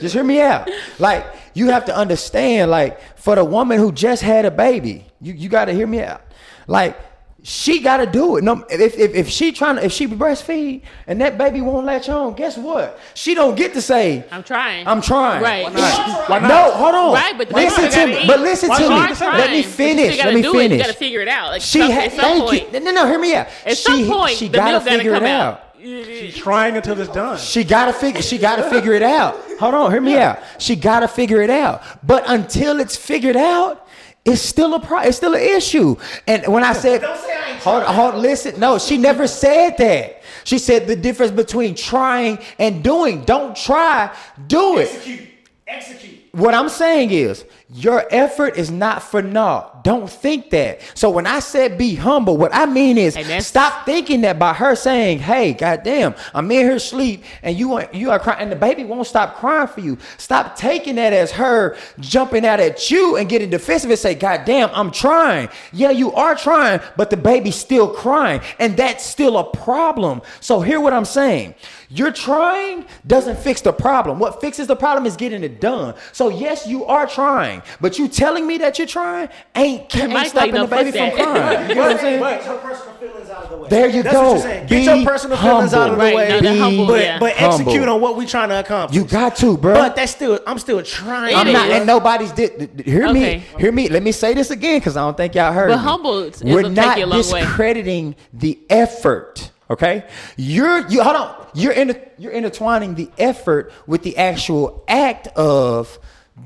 Just hear me out. Like you have to understand. Like for the woman who just had a baby, you you got to hear me out. Like she got to do it. No, if, if if she trying to if she breastfeed and that baby won't latch on, guess what? She don't get to say I'm trying. I'm trying. Right. Why not? Why not? No, hold on. Right, but listen to me. eat. But listen Why to me. You Let me trying, but finish. gotta Let me do It. You finish. gotta figure it out. Like She some- had some thank point, you. No, no, hear me out. At she, some point, she the gotta milk gotta figure come it out. out. She's trying until it's done. She gotta figure. She gotta figure it out. Hold on, hear me out. She gotta figure it out. But until it's figured out, it's still a pro. It's still an issue. And when I said, hold, hold, listen. No, she never said that. She said the difference between trying and doing. Don't try, do it. Execute. Execute. What I'm saying is, your effort is not for naught. Don't think that. So when I said be humble, what I mean is stop thinking that by her saying, "Hey, goddamn, I'm in her sleep and you are, you are crying," and the baby won't stop crying for you. Stop taking that as her jumping out at you and getting defensive and say, "Goddamn, I'm trying." Yeah, you are trying, but the baby's still crying, and that's still a problem. So hear what I'm saying. You're trying doesn't fix the problem. What fixes the problem is getting it done. So yes, you are trying, but you telling me that you're trying ain't, ain't Mike's stopping like, the baby from that. crying. You know what I'm saying? But- your personal feelings out of the way. There you That's go. What you're. Get Be your personal feelings out of the humble. Right, way. no, the humble, but yeah. but execute Humble. on what we trying to accomplish. You got to, bro. But that's still. I'm still trying. I'm not, and nobody's did. Hear Okay. me, hear me. Let me say this again because I don't think y'all heard But me. humble is- We're will take not you a long way. discrediting the effort. Okay, you're you hold on. You're in you're intertwining the effort with the actual act of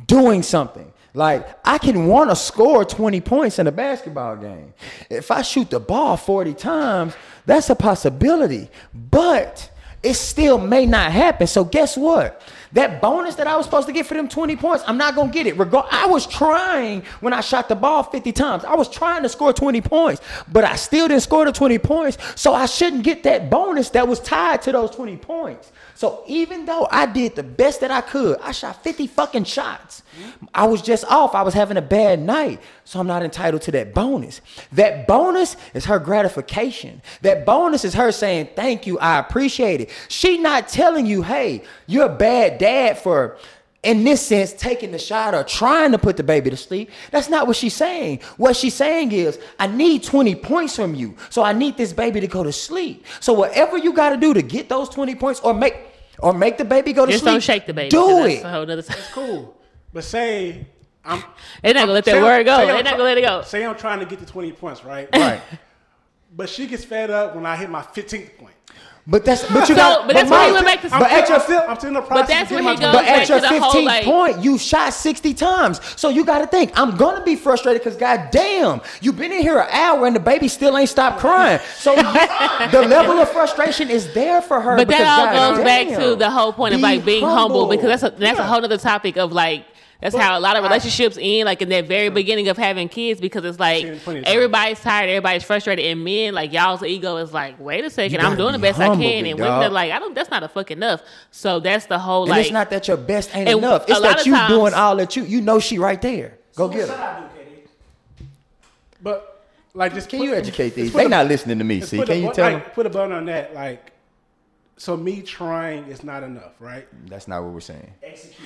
doing something. Like I can want to score 20 points in a basketball game. If I shoot the ball 40 times, that's a possibility. But it still may not happen. So guess what? That bonus that I was supposed to get for them 20 points, I'm not gonna get it. Regar- I was trying when I shot the ball 50 times. I was trying to score 20 points, but I still didn't score the 20 points. So I shouldn't get that bonus that was tied to those 20 points. So even though I did the best that I could, I shot 50 fucking shots. I was just off. I was having a bad night. So I'm not entitled to that bonus. That bonus is her gratification. That bonus is her saying, thank you, I appreciate it. She not telling you, hey, you're a bad dad for in this sense, taking the shot or trying to put the baby to sleep. That's not what she's saying. What she's saying is, I need 20 points from you. So I need this baby to go to sleep. So whatever you got to do to get those 20 points or make or make the baby go to Just sleep. don't shake the baby. Do 'cause it. That's a whole nother. Cool. But say I'm They're not gonna let that I'm- word go. say I'm They're not try- gonna let it go. Say I'm trying to get the 20 points, right? Right. But she gets fed up when I hit my 15th point. But that's but you So, got but that's where he Mike, would make the- But at your I'm I'm still in the process. that's of where he goes But at your to 15th like- point, you shot 60 times. So you got to think, I'm going to be frustrated because, goddamn, you've been in here an hour and the baby still ain't stopped crying. So the level of frustration is there for her. But that because, all goes back to the whole point of like being humble, because that's a, that's a whole other topic of like that's how a lot of I- relationships end, like in that very beginning of having kids, because it's like Seen it plenty of times. everybody's tired, everybody's frustrated, and men like y'all's ego is like, wait a second, I'm gotta doing the best I can, big and women are like, I don't, that's not a fucking enough. So that's the whole And like. it's not that your best ain't And enough. It's that you times- doing all that you you know she right there. Go get her. Do, But like, just Can put- you educate these? They a- not listening to me. See, can a you tell like, them? Put a button on that. Like, so me trying is not enough, right? That's not what we're saying.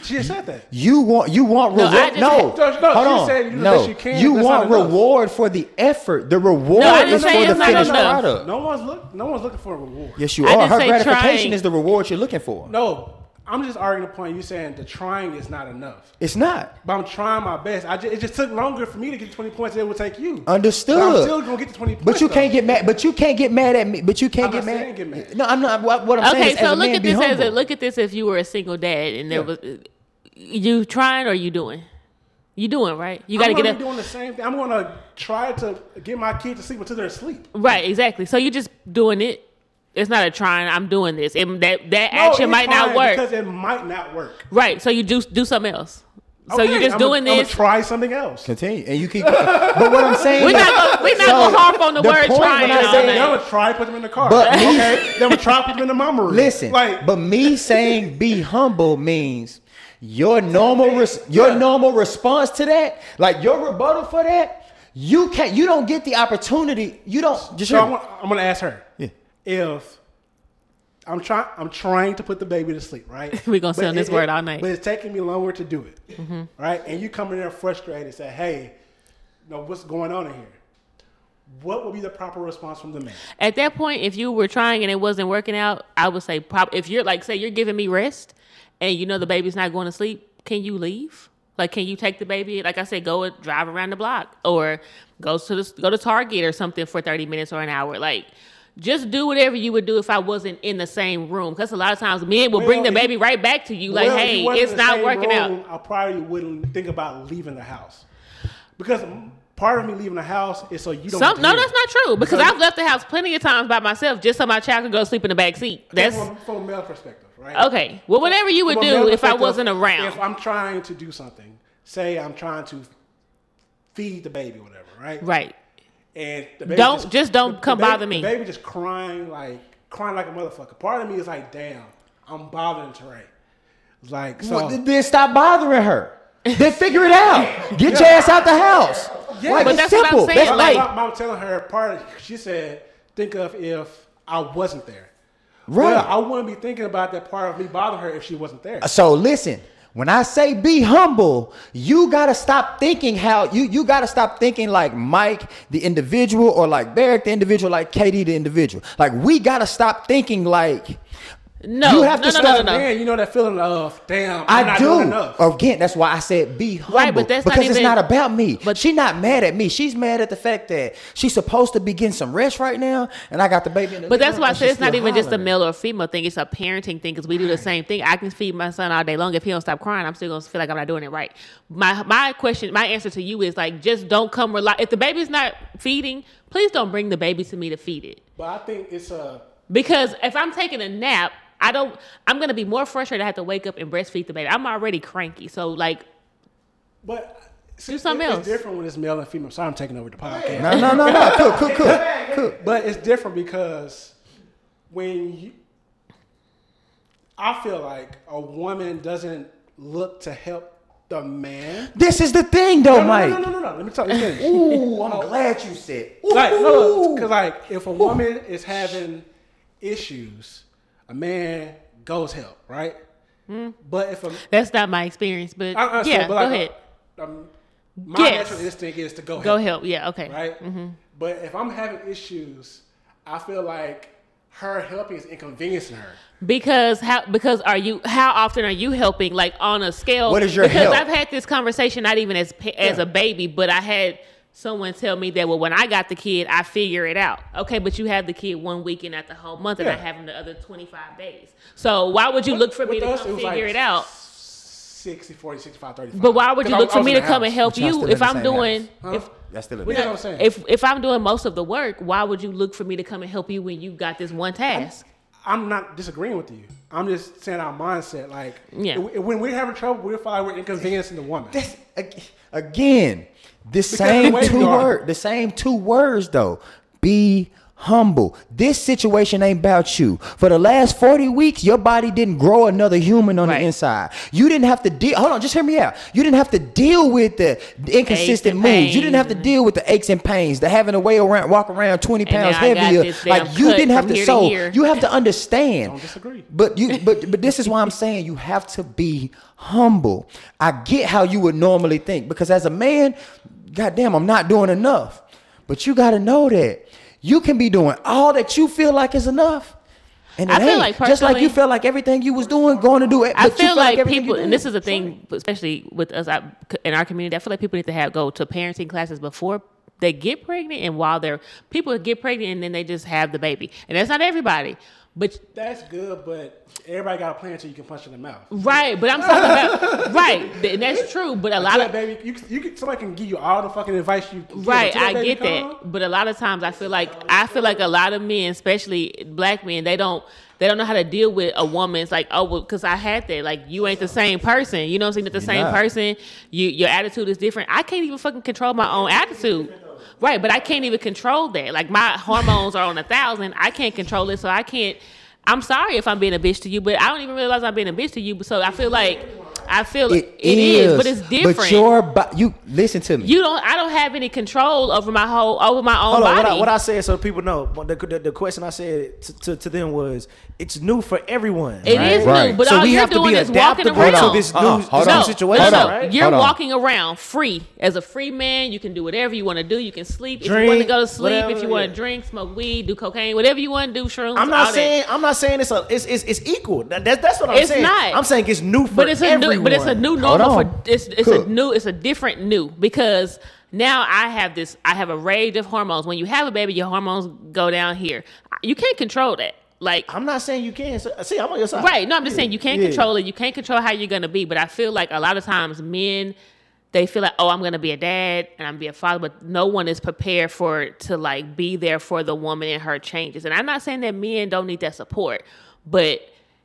She just said that. You want you want reward. I just- No, No, no, hold on. you do no, you you want reward for the effort. The reward No, is for the finished enough. product. No one's look. No one's looking for a reward. Yes, you I are. Her gratification trying. is the reward you're looking for. No, I'm just arguing the point. You saying the trying is not enough. It's not. But I'm trying my best. I just, it just took longer for me to get 20 points than it would take you. Understood. But I'm still gonna get the 20 points. But you can't get mad. But you can't get mad at me. But you can't I'm get not mad. get mad. No, I'm not. What, what I'm saying okay, is, as so a look man, at be this as a, look at this if you were a single dad and there Yeah. was you trying or you doing, you doing right. You got to I'm get gonna up. doing the same thing. I'm gonna try to get my kid to sleep until they're asleep. Right, exactly. So you're just doing it. It's not a trying. I'm doing this, and that that No, action might not work. because it might not work. Right. So you do do something else. So Okay, you're just I'm doing gonna, this. I'm try something else. Continue, and you keep. but what I'm saying, We're not gonna, we're not So, gonna harp on the, the word point trying. when I say, I'm gonna try put them in the car. But me- okay, then I'm try put them in the mama room. Listen, like, but me saying be humble means your normal res- your Yeah. normal response to that, like your rebuttal for that, you can't. You don't get the opportunity. You don't. Just so I me. want, I'm gonna ask her Yeah. If I'm trying. I'm trying to put the baby to sleep, right? We're gonna on this it- word all night. But it's taking me longer to do it, Mm-hmm. right? And you come in there frustrated and say, "Hey, you know what's going on in here?" What would be the proper response from the man? At that point, if you were trying and it wasn't working out, I would say, prob- if you're like, say, you're giving me rest, and you know the baby's not going to sleep, can you leave? Like, can you take the baby? Like I said, go and drive around the block, or go to the, go to Target or something for thirty minutes or an hour. Like, just do whatever you would do if I wasn't in the same room. Because a lot of times men will bring the baby right back to you. Like, Well, hey, it's not working out. room, I probably wouldn't think about leaving the house because part of me leaving the house is so you don't. Some, no, that's not true. Because Because- I've left the house plenty of times by myself just so my child could go sleep in the back seat. That's from, from a male perspective, right? okay. Well, whatever you would do if I wasn't around. If I'm trying to do something, say I'm trying to feed the baby, whatever, right? Right. And the baby Don't- just don't come baby, bother me. The baby just crying like crying like a motherfucker. Part of me is like, damn, I'm bothering Teray. Like so. Well, then stop bothering her. then figure it out. Get your ass out the house. Yeah. like, But it's that's what I'm simple. saying, That's like- like, my, mom telling her part. Of, she said, think of if I wasn't there. Right. Well, I wouldn't be thinking about that part of me bothering her if she wasn't there. So listen, when I say be humble, you gotta stop thinking how you you gotta stop thinking like Mike the individual or like Barrett the individual, like Katie the individual. Like we gotta stop thinking like No, You have no, to no, no, start- no, no. Man, you know that feeling of oh, damn. I'm I not do. Doing enough. Again, that's why I said be humble. Right, but that's not because it's even- not about me. but- But she's not mad at me. She's mad at the fact that she's supposed to be getting some rest right now, and I got the baby in the But that's why I said it's not even still just a male or female thing. It's a parenting thing because we do the same thing. I can feed my son all day long. If he don't stop crying, I'm still gonna feel like I'm not doing it right. My my question, my answer to you is like, just don't come rely. If the baby's not feeding, please don't bring the baby to me to feed it. But I think it's a. Because if I'm taking a nap I don't. I'm gonna be more frustrated. I have to wake up and breastfeed the baby. I'm already cranky. So like, But see, something it- else. It's different when it's male and female. Sorry, I'm taking over the podcast. No, no, no, no. Cook, cook, cook, cook. But it's different because when you, I feel like a woman doesn't look to help the man. This is the thing, though, No, no, Mike. no, no, no, no. Let me talk. Let me. Ooh, I'm glad you said. like no, because like if a woman is having issues, a man goes help, right? Hmm. But if a that's not my experience. But I understand, yeah, but go like, ahead. Uh, um, my Yes. natural instinct is to go help. Go help, help. Yeah. Okay. right? Mm-hmm. But if I'm having issues, I feel like her helping is inconveniencing her. Because how? Because are you? How often are you helping? Like on a scale? What is your Because help? I've had this conversation, not even as as Yeah. a baby, but I had someone tell me that well, when I got the kid, I figure it out. Okay, but you have the kid one weekend at the whole month, and I have him the other twenty five days. So why would you look for me to us, come it figure like it out? 60, 40, 65, 35. But why would you 'Cause I look was- for I me to the come and help y'all you still if I'm doing house. if That's still a You know what I'm saying? if if I'm doing most of the work? Why would you look for me to come and help you when you got this one task? I'm not disagreeing with you. I'm just saying our mindset. Like, Yeah. if- when we're having trouble, we feel like we're inconveniencing the woman. This, ag- again, the the same two are. words, the same two words though. Be humble. This situation ain't about you. For the last 40 weeks, your body didn't grow another human on Right. the inside. You didn't have to deal. Hold on, just hear me out. You didn't have to deal with the inconsistent moves. moods. You didn't have to deal with the aches and pains, the having to weigh around, walk around 20 pounds now I got heavier. Like you didn't have to. here to So here. you have to understand. Don't disagree. But you but but this is why I'm saying you have to be humble. I get how you would normally think because as a man, goddamn, I'm not doing enough. But you got to know that you can be doing all that you feel like is enough. And I feel ain't. like just like you felt like everything you was doing going to do it. I feel like everything people, and this is a thing, especially with us I, in our community. I feel like people need to have go to parenting classes before they get pregnant, and while they're people get pregnant, and then they just have the baby, and that's not everybody. But That's good, but everybody got a plan until you can punch in the mouth. right, but I'm talking about right, and that's true. But a lot Tell of that baby, you, can- you can, somebody can give you all the fucking advice you can. Right, I get come, that. But a lot of times I feel like I feel like a lot of men, especially black men, they don't they don't know how to deal with a woman. It's like, oh well, because I had that. Like you ain't the same person. You know what I'm saying? Not the same not. person. You your attitude is different. I can't even fucking control my own attitude. Right, but I can't even control that. Like my hormones are on a thousand. I can't control it, so I can't. I'm sorry if I'm being a bitch to you, but I don't even realize I'm being a bitch to you. So I feel like I feel it it is, but it's different. But your bo- you listen to me. You don't. I don't have any control over my whole over my own Hold on, body. what I, what I said so people know. The, the, the question I said to, to, to them was, it's new for everyone. It right? is Right. new, but so all we you're have to doing be is walking adaptable around. to this new, Uh-uh, this new on. situation, no, no, no. right? You're Hold on. walking around free as a free man. You can do whatever you want to do. You can sleep if you want to go to sleep. if you want to yeah. drink, smoke weed, do cocaine, whatever you want to do. Shrooms. I'm all not that. saying I'm not saying it's a it's it's, it's equal. That, that's that's what I'm It's saying. not. I'm saying it's new for but it's a everyone. new, but it's a new normal for it's it's Cook. a new it's a different new because now I have this I have a range of hormones. When you have a baby, your hormones go down here. You can't control that. Like I'm not saying you can. So, see, I'm on your side. Right. No, I'm just saying you can't Yeah. control it. You can't control how you're gonna be. But I feel like a lot of times men they feel like, oh, I'm gonna be a dad and I'm gonna be a father, but no one is prepared for to like be there for the woman and her changes. And I'm not saying that men don't need that support, but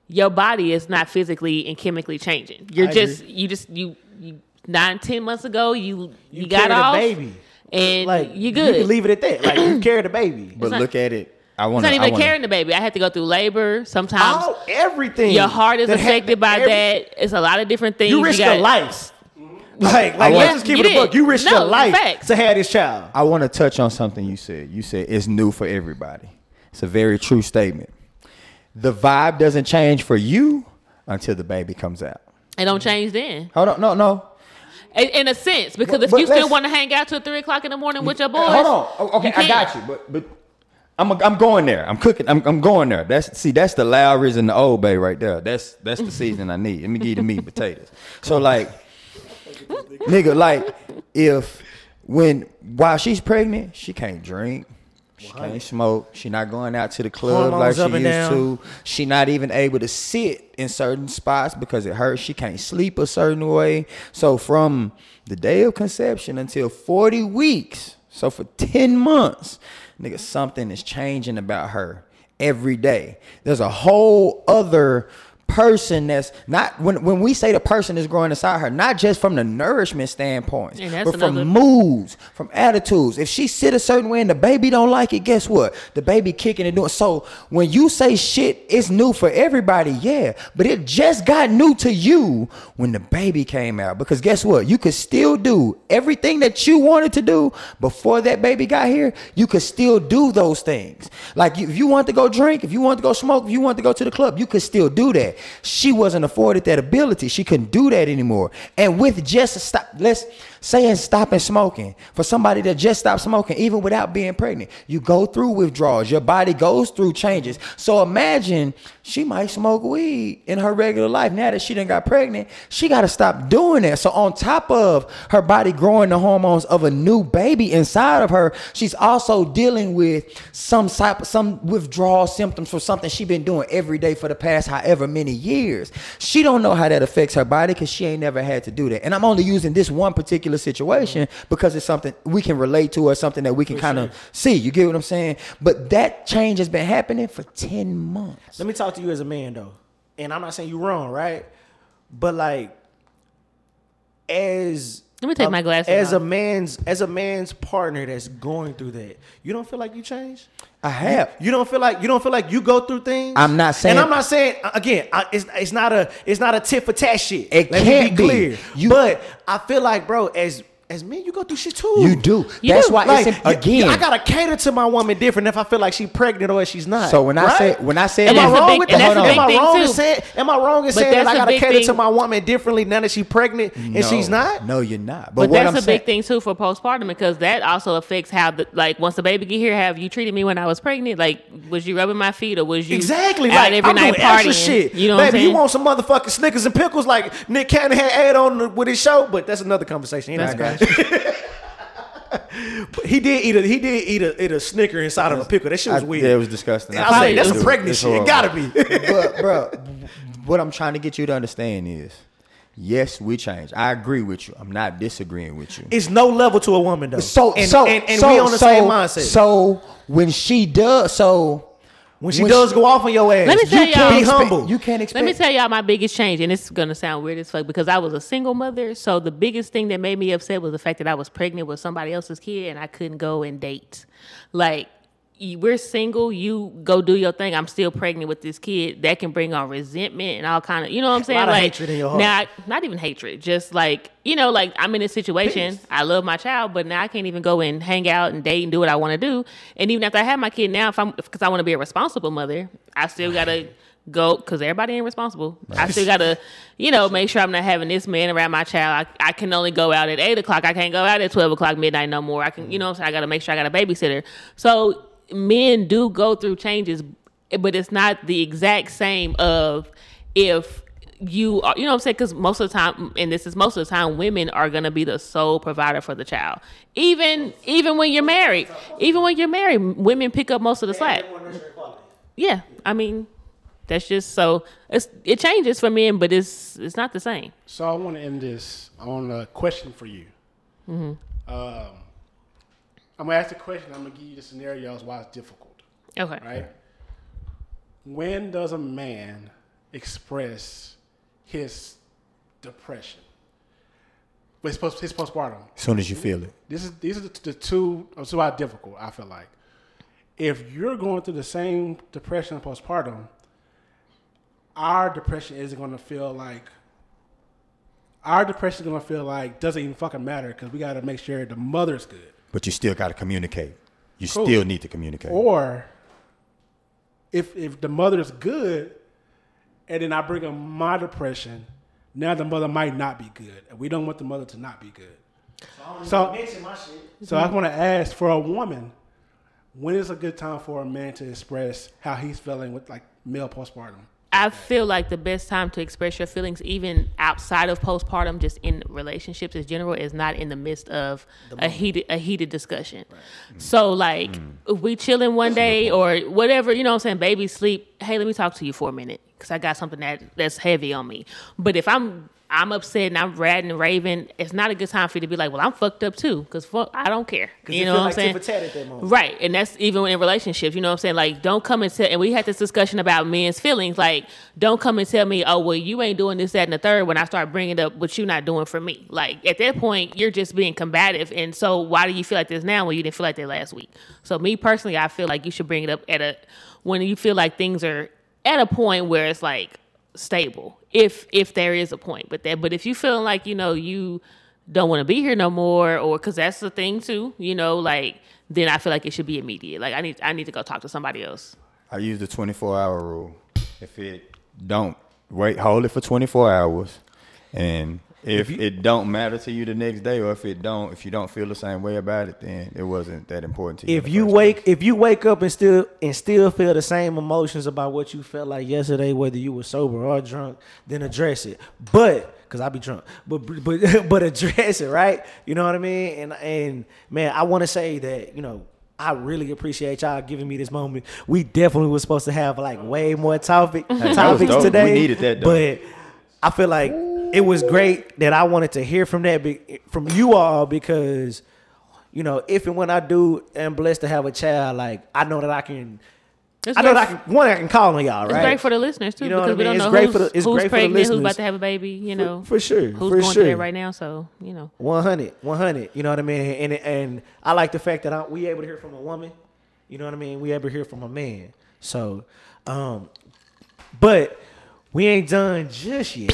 your body is not physically and chemically changing. You're I just you just you you nine, ten months ago you you, got carried a off baby. and Like you good. You can leave it at that. Like you carried a baby. but not- look at it. I it's want not to. even carrying the baby. I had to go through labor. Sometimes All everything. your heart is that ha- affected by every- that. It's a lot of different things. You risked gotta- your life. Mm-hmm. Like, like let's just keep You it a book. You risked No, your life facts. to have this child. I want to touch on something you said. You said it's new for everybody. It's a very true statement. The vibe doesn't change for you until the baby comes out. It don't change then. Hold on, no, no. In, in a sense, because But- if but you still want to hang out till three o'clock in the morning with your boys, Hold on. O- Okay, I got you. But but I'm I'm going there. I'm cooking. I'm I'm going there. That's see that's the Lawry's and the Old Bay right there. That's that's the season I need. Let me give you the meat and potatoes. So like, nigga, like if when while she's pregnant, she can't drink. She can't smoke. She not going out to the club Hormones like she used down. to. She not even able to sit in certain spots because it hurts. She can't sleep a certain way. So from the day of conception until 40 weeks, so for 10 months, nigga, something is changing about her. every day. There's a whole other person that's not when when we say the person is growing inside her, not just from the nourishment standpoint, And but from another- moods, from attitudes. If she sit a certain way and the baby don't like it, guess what? The baby kicking and doing. So when you say shit, it's new for everybody, yeah. But it just got new to you when the baby came out. Because guess what? You could still do everything that you wanted to do before that baby got here. You could still do those things. Like if you want to go drink, if you want to go smoke, if you want to go to the club, you could still do that. She wasn't afforded that ability. She couldn't do that anymore. And with just a stop, let's saying stopping smoking for somebody that just stopped smoking, even without being pregnant, you go through withdrawals. Your body goes through changes. So imagine she might smoke weed in her regular life. Now that she done got pregnant, she got to stop doing that. So on top of her body growing the hormones of a new baby inside of her, she's also dealing with some type, some withdrawal symptoms for something she's been doing every day for the past however many years. She don't know how that affects her body because she ain't never had to do that. And I'm only using this one particular situation uh-huh. because it's something we can relate to or something that we can kind of see. You get what I'm saying? But that change has been happening for 10 months. Let me talk to you as a man though, and I'm not saying you're wrong, right? But like, as Let me take a- my glasses As a man's as a man's partner that's going through that, you don't feel like you changed. I have. You don't feel like you don't feel like you go through things. I'm not saying- and I'm not saying uh, again. I, it's it's not a it's not a tit for tat shit. It Let can't me be. be clear. You- but I feel like, bro, as as men, you go through shit too. You do. You That's do. why Like, it's again. I gotta cater to my woman different if I feel like she's pregnant or if she's not. So when I right? say- when I say am I wrong big- with that? Am I wrong in too. saying? Am I wrong in saying that that's I a gotta big cater to my woman differently now that she's pregnant and she's not? No, you're not. But, what that's I'm a saying, big thing too for postpartum because that also affects how the like once the baby get here, have you treated me when I was pregnant? Like was you rubbing my feet or was you Exactly, out like every I'm night doing extra partying? shit. You know Baby, what I'm saying? you want some motherfucking Snickers and pickles like Nick Cannon had Ed on with his show, but that's another conversation. That's not- great. But he did eat a he did eat a eat a Snicker inside of a pickle. That shit was I- weird. yeah, it was disgusting. I I was like, that's some pregnant shit. It gotta be. but bro, what I'm trying to get you to understand is, yes, we change. I agree with you. I'm not disagreeing with you. it's no level to a woman though. So and, so and, and so, we on the so, same mindset. So when she does, so when she when does she- go off on your ass, Let me you tell y'all- can't be humble. You can't expect. Let me tell y'all my biggest change, and it's gonna sound weird as fuck because I was a single mother. So the biggest thing that made me upset was the fact that I was pregnant with somebody else's kid and I couldn't go and date. Like you- we're single, you go do your thing. I'm still pregnant with this kid. That can bring on resentment and all kind of, you know what I'm saying? lot of like hatred in your heart. now, not even hatred, just like you know, like I'm in a situation. I love my child, but now I can't even go and hang out and date and do what I want to do. And even after I have my kid now, if I'm because I want to be a responsible mother, I still gotta go because everybody ain't responsible. I still gotta, you know, make sure I'm not having this man around my child. I, I can only go out at eight o'clock. I can't go out at twelve o'clock midnight no more. I can, you mm-hmm. know, what I'm saying I gotta make sure I got a babysitter. So men do go through changes, but it's not the exact same of if you are, you know what I'm saying? Because most of the time, and this is most of the time, women are gonna be the sole provider for the child. Even even when you're married, even when you're married, women pick up most of the slack. Yeah, I mean, that's just so it's it changes for men, but it's it's not the same. So I want to end this on a question for you. Mm-hmm. Um, I'm gonna ask the question. I'm gonna give you the scenarios why it's difficult. Okay. Right? When does a man express his depression? His, post, his postpartum. as soon as you feel it. This is these are the, the two. This is why difficult. I feel like if you're going through the same depression postpartum, our depression isn't going to feel like our depression is going to feel like doesn't even fucking matter because we got to make sure the mother's good. But you still got to communicate. You Cool. still need to communicate. Or if if the mother's good, and then I bring up my depression, now the mother might not be good, and we don't want the mother to not be good. So, so I want to ask for a woman, when is a good time for a man to express how he's feeling with like male postpartum? I feel like the best time to express your feelings, even outside of postpartum, just in relationships in general, is not in the midst of a heated a heated discussion. So like if we chilling one day or whatever, you know what I'm saying, baby sleep, hey, let me talk to you for a minute. Cause I got something that that's heavy on me. But if I'm I'm upset and I'm ratting and raving, it's not a good time for you to be like, well, I'm fucked up too, because fuck, I don't care. You it know feel what I'm saying? tit for tat at that moment. Right, and that's even in relationships. You know what I'm saying? Like, don't come and tell. And we had this discussion about men's feelings. Like, don't come and tell me, oh, well, you ain't doing this, that, and the third. When I start bringing up what you're not doing for me, like at that point, you're just being combative. And so, why do you feel like this now when you didn't feel like that last week? So, me personally, I feel like you should bring it up at a when you feel like things are at a point where it's like stable, if if there is a point. But that, but if you feeling like you know you don't want to be here no more, or because that's the thing too, you know, like then I feel like it should be immediate. Like I need I need to go talk to somebody else. I use the 24 hour rule. If it don't wait, hold it for 24 hours, and if, it don't matter to you the next day, or if it don't, if you don't feel the same way about it, then it wasn't that important to you. If you wake, place. if you wake up and still and still feel the same emotions about what you felt like yesterday, whether you were sober or drunk, then address it. But because I be drunk, but but but address it, right? You know what I mean? And and man, I want to say that you know. I really appreciate y'all giving me this moment. We definitely were supposed to have like way more topic was topics dope. We today. needed that, though. But I feel like it was great that I wanted to hear from that from you all because you know, if and when I do am blessed to have a child, like I know that I can, It's I know that I can, one I can call on y'all, it's great for the listeners too You know because I we don't It's know great who's, for the- it's who's great for the pregnant, who's about to have a baby. You know, for sure, who's for going sure. through that right now. So you know, 100, 100. You know what I mean? And and I like the fact that I, we able to hear from a woman. You know what I mean? We able to hear from a man. So, um, but we ain't done just yet.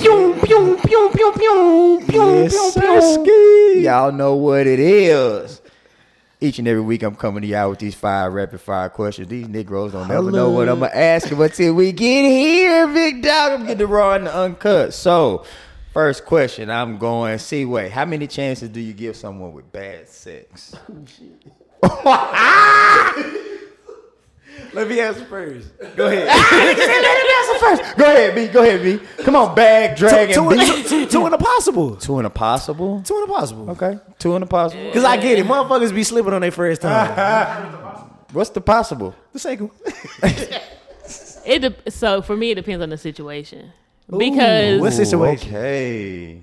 Yes, sirski. Y'all know what it is. Each and every week, I'm coming to y'all with these five rapid fire questions. These Negroes don't never know what I'm gonna ask them until we get here, big dog. I'm getting the raw and the uncut. So, first question, I'm going Seaway. How many chances do you give someone with bad sex? Let me answer first. Go ahead. Go ahead, B. Go ahead, B. Come on, bag, drag, two, and two, B. two, two in a possible. Two in a possible. Two in a possible. Okay, two in a possible. Cause I get it, motherfuckers be slipping on their first time. What's the possible? the second. it de- so for me it depends on the situation because What situation? Okay.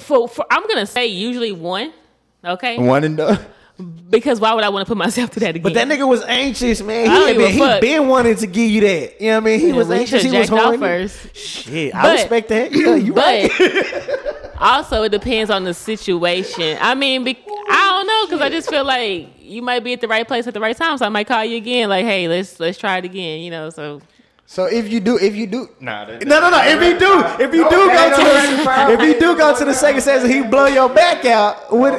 for, for I'm gonna say usually one. Okay, One and done. Because why would I want to put myself through that again? But that nigga was anxious, man. I don't He, had give a been, he fuck. been wanting to give you that. You know what I mean? He Yeah, was well, anxious. He should've was jacked off horny. first. Shit, I But- respect that. Yeah, you right. But also, it depends on the situation. I mean, be, I don't know because I just feel like you might be at the right place at the right time, so I might call you again. Like, hey, let's let's try it again. You know, so So if you do, if you do, nah, that, No, no, no. If he do, if you do go to the, if he do go to the second session, he blow your back out. With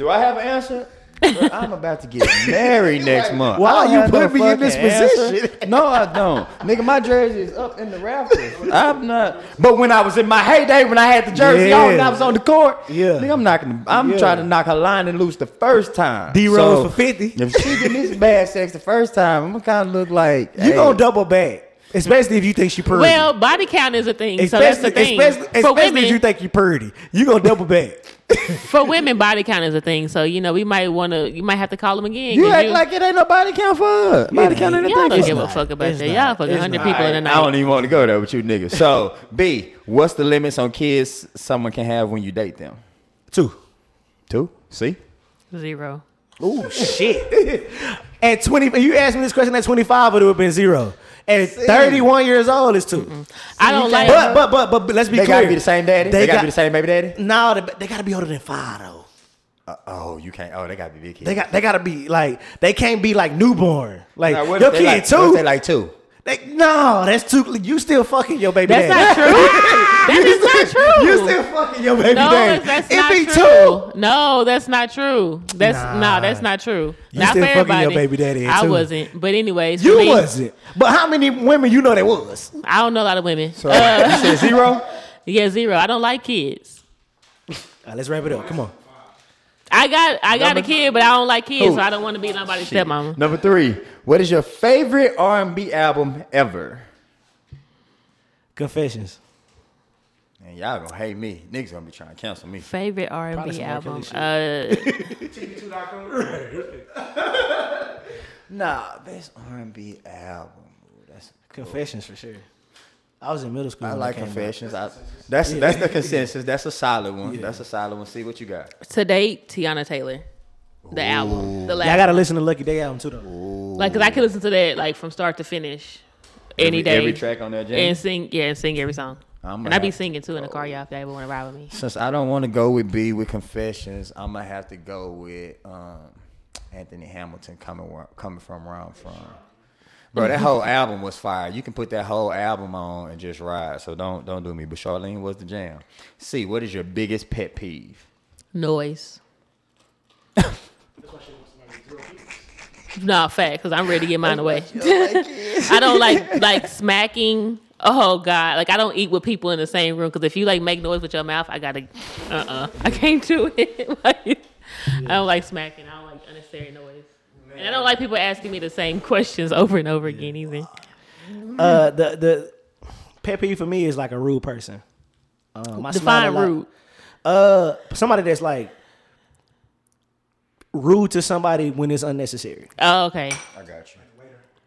do I have an answer? Bro, I'm about to get married next month. Why are you putting put me in this fucking answer. position? No, I don't. Nigga, my jersey is up in the rafters. I'm not. But when I was in my heyday, when I had the jersey Yeah. on and I was on the court, Yeah. nigga, I'm knocking. I'm Yeah. trying to knock her line and loose the first time. D Rose So, for fifty, If she getting this bad sex the first time, I'm gonna kind of look like you hey, gonna double back, especially if you think she pretty. well, body count is a thing. So that's especially, the thing. especially, for especially women, if you think you pretty, you gonna double back. For women, body count is a thing. So you know, we might want to. You might have to call them again. You act like it ain't no body count for her. Body count ain't a y'all thing. don't It's give a fuck about that. not. Y'all fucking It's hundred people in a I night. I don't even want to go there with you niggas. So, B, what's the limits on kids someone can have when you date them? Two. Two? See? Zero. Oh shit! at twenty, you asked me this question at twenty five, it would have been zero. At thirty one years old, it's 2 I don't like. But, but but but but let's be clear. They clear. gotta be the same daddy? They, gotta got- be the same baby daddy? No, they, they gotta be older than five though. Uh, oh, you can't. Oh, they gotta be big kids. They got they gotta be like they can't be like newborn. Like Now, what your they kid like, too. What if they like two? They- no, that's too. You still fucking your baby that's daddy. not true. that is not true. You still fucking your baby No, daddy. that's It not be true. two. No, that's not true. That's Nah. nah, that's not true. You not still fucking your baby daddy I wasn't. But anyways, You me, wasn't. But how many women you know that was? I don't know a lot of women. So, you said uh, zero? Yeah, zero. I don't like kids. All right, let's wrap it up. Come on. I got I got a kid, but I don't like kids, Who? so I don't want to be nobody's stepmama. Number three, what is your favorite R&B album ever? Confessions. And y'all gonna hate me. Niggas gonna be trying to cancel me. Favorite R and B album. Kelly Uh, Nah, best R&B album. Ooh, That's Confessions for sure. I was in middle school. I when like that came confessions. I, that's that's the consensus. That's a solid one. That's a solid one. See what you got. To date, Teyana Taylor, the album, the last. Yeah, I gotta listen to Lucky Daye album too though. like, cause I could listen to that like from start to finish, any every, day, Every track on that jam. and sing. Yeah, and sing every song. I'm and I be singing too in the car, y'all. If they ever want to ride with me. Since I don't want to go with B with confessions, I'm gonna have to go with um, Anthony Hamilton coming coming from where I'm from. Bro, that whole album was fire. You can put that whole album on and just ride. So don't don't do me. But Charlene was the jam. See, what is your biggest pet peeve? Noise. Nah, fact, cause I'm ready to get mine away. I don't like like smacking. Oh God, like I don't eat with people in the same room. Cause if you like make noise with your mouth, I gotta. Uh uh I can't do it. like, I don't like smacking. I don't like unnecessary noise. And I don't like people asking me the same questions over and over again either. Uh, the the pet peeve for me is like a rude person. Um, I smile a Define lot. rude. Uh, somebody that's like rude to somebody when it's unnecessary. Oh, okay. I got you.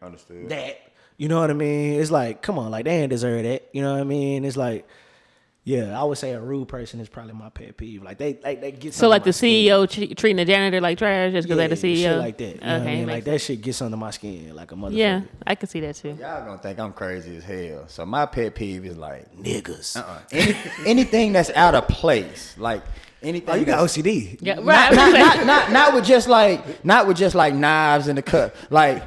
Understood. That you know what I mean? It's like, come on, like they ain't deserve that. You know what I mean? It's like, yeah, I would say a rude person is probably my pet peeve. Like they like they get So like the skin. CEO tre- treating the janitor like trash just because Yeah, they're the CEO. shit like that. You know what I okay, mean? makes Like that shit gets under my skin like a motherfucker. Yeah, I can see that too. Y'all gonna think I'm crazy as hell. So my pet peeve is like niggas. uh-uh. Any, anything that's out of place. Like anything Oh, you got OCD. Yeah, right. not, not, not, not with just like not with just like knives in the cut. Like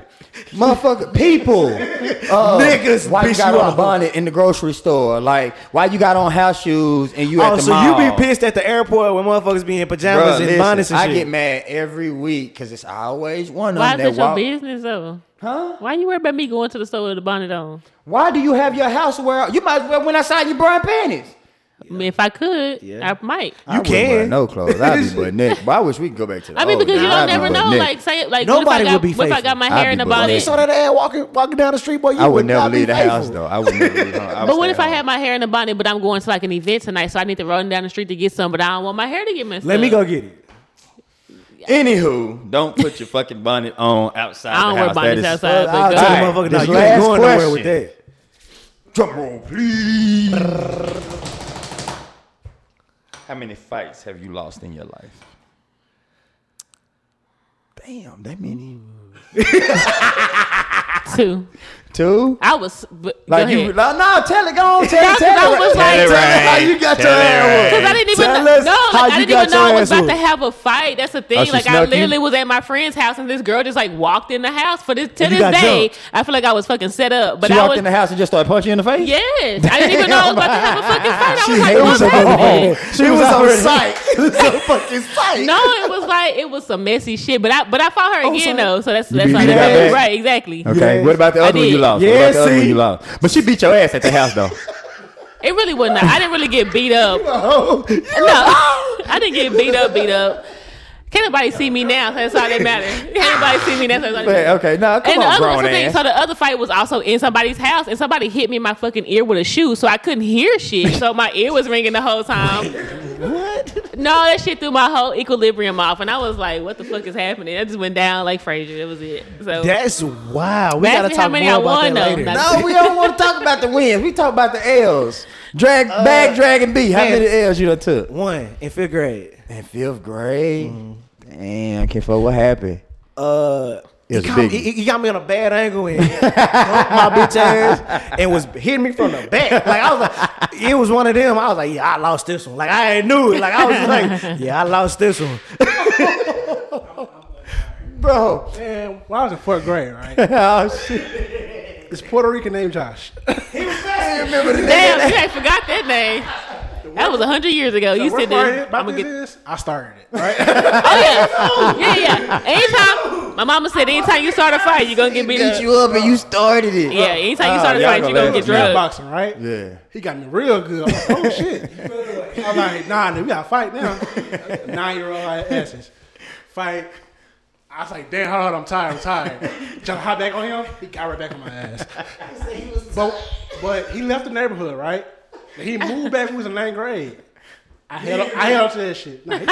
motherfucker people. Uh, Niggas why you got you on a bonnet in the grocery store? Like why you got on house shoes and you at Oh, the so mall? you be pissed at the airport when motherfuckers be in pajamas Bruh, and listen, bonnets and I shit. get mad every week because it's always one of Why is them that that your walk. business though? Huh? Why you worry about me going to the store with a bonnet on? Why do you have your house wear? You might as well went outside in your brown panties. I mean, if I could, Yeah. I might. I wouldn't can. wear no clothes. I'd be butt naked. But I wish we could go back to the I mean, old because you days. don't I'd be never butt know. naked. Like, say, like, Nobody what if I would got, be what if I got my I'd hair in a butt You bonnet? naked. saw that ad walking walking down the street, boy. You I would would never not be leave the house though. I would never leave home. I would But what stay if I home. had my hair in a bonnet, but I'm going to like an event tonight, so I need to run down the street to get some, but I don't want my hair to get messed Let up. me go get it. Anywho, don't put your fucking bonnet on outside I don't the wear house. bonnets That is- outside. I'll but tell go the motherfucker, no, This you ain't last going nowhere with question. that. Drum roll, please. How many fights have you lost in your life? Damn, that many. Two. Two? I was. But, Like go you? ahead. No, no, tell it. Go on, tell That's it. Tell what I it. was Tell like- it Tell right. how you got Tell your it ass right. Because I didn't even Tell know. us No, how like, I you didn't got even know your I was ass about to have a fight. That's the thing. Oh, like I snuck you? literally was at my friend's house and this girl just like walked in the house. For this to And this day, jumped. I feel like I was fucking set up. But She I walked was. in the house and just started punching you in the face? Yes, I didn't even know I was about to have a fucking fight. I was like, hated what's you. happening? She It was, was already. on sight. It was on fucking sight. No, it was like it was some messy shit. But I but I fought her oh, again though, so that's You that's beat that- back? right, exactly. Okay, what about the other one you did. Lost? Yeah, what about the other see? one you lost? But she beat your ass at the house though. It really wasn't. I didn't really get beat up. No, I didn't get beat up. Beat up. Can't nobody see me now. So that's all that matters. Can't nobody see me now. So that's all that matters. okay, no, come And the other grown was the thing. So the other fight was also in somebody's house, and somebody hit me in my fucking ear with a shoe, so I couldn't hear shit. So my ear was ringing the whole time. what? No, that shit threw my whole equilibrium off, and I was like, "What the fuck is happening?" I just went down like Frazier. That was it. So That's wow. We gotta talk many more I about won, that though. later. No, we don't want to talk about the wins. We talk about the L's. Drag uh, bag, dragon B. How man. many L's you done took? One in fifth grade. In fifth grade. Damn, can't fuck. What happened? Uh, It he, got, he, he got me on a bad angle and bumped my bitch ass and was hitting me from the back. Like I was like, it was one of them. I was like, yeah, I lost this one. Like I ain't knew it. Like I was like, yeah, I lost this one. Bro. Man, when I was in fourth grade, right? oh, shit. This Puerto Rican named Josh. damn, you ain't forgot that name. That was a hundred years ago. You What said part this. about I'm gonna get. is, I started it, oh, right? Oh yeah, yeah, yeah. Anytime my mama said, anytime you start a fight, you are gonna get beat Beat up. you up and you started it. Yeah, anytime you Oh, start a y'all fight, gonna you gonna let get us drugged. boxing, right? Yeah. He got me real good. I'm like, oh shit. I'm like, nah, nigga, we gotta fight now. Nine year old asses. Fight. I was like, damn, hold on, I'm tired, I'm tired. Jump hot back on him, he got right back on my ass. But but he left the neighborhood, right? And he moved back when he was in ninth grade. I held up, I held up to that shit. Nah, he,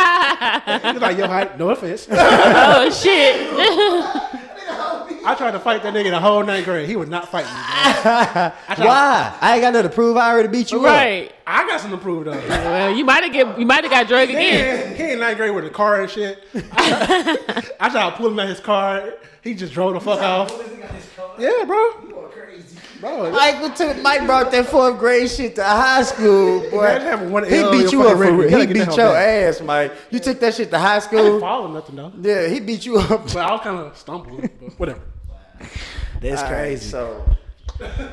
he was like, yo, height, no offense. Oh shit! I I tried to fight that nigga the whole ninth grade. He was not fighting me. bro. Why? I ain't got nothing to prove. I already beat you up. Right. I got something to prove though. Well, you might have get you might have got drugged again. He in ninth grade with a car and shit. I tried to pull him out his car. He just drove the fuck off. Yeah, bro. Bro, Michael took Mike brought that fourth grade shit to high school, boy. One he beat you up for real. He beat your back. ass, Mike. You took that shit to high I didn't school. follow nothing though. Yeah, he beat you up. But I was kind of stumbling. But whatever. That's All right, crazy. so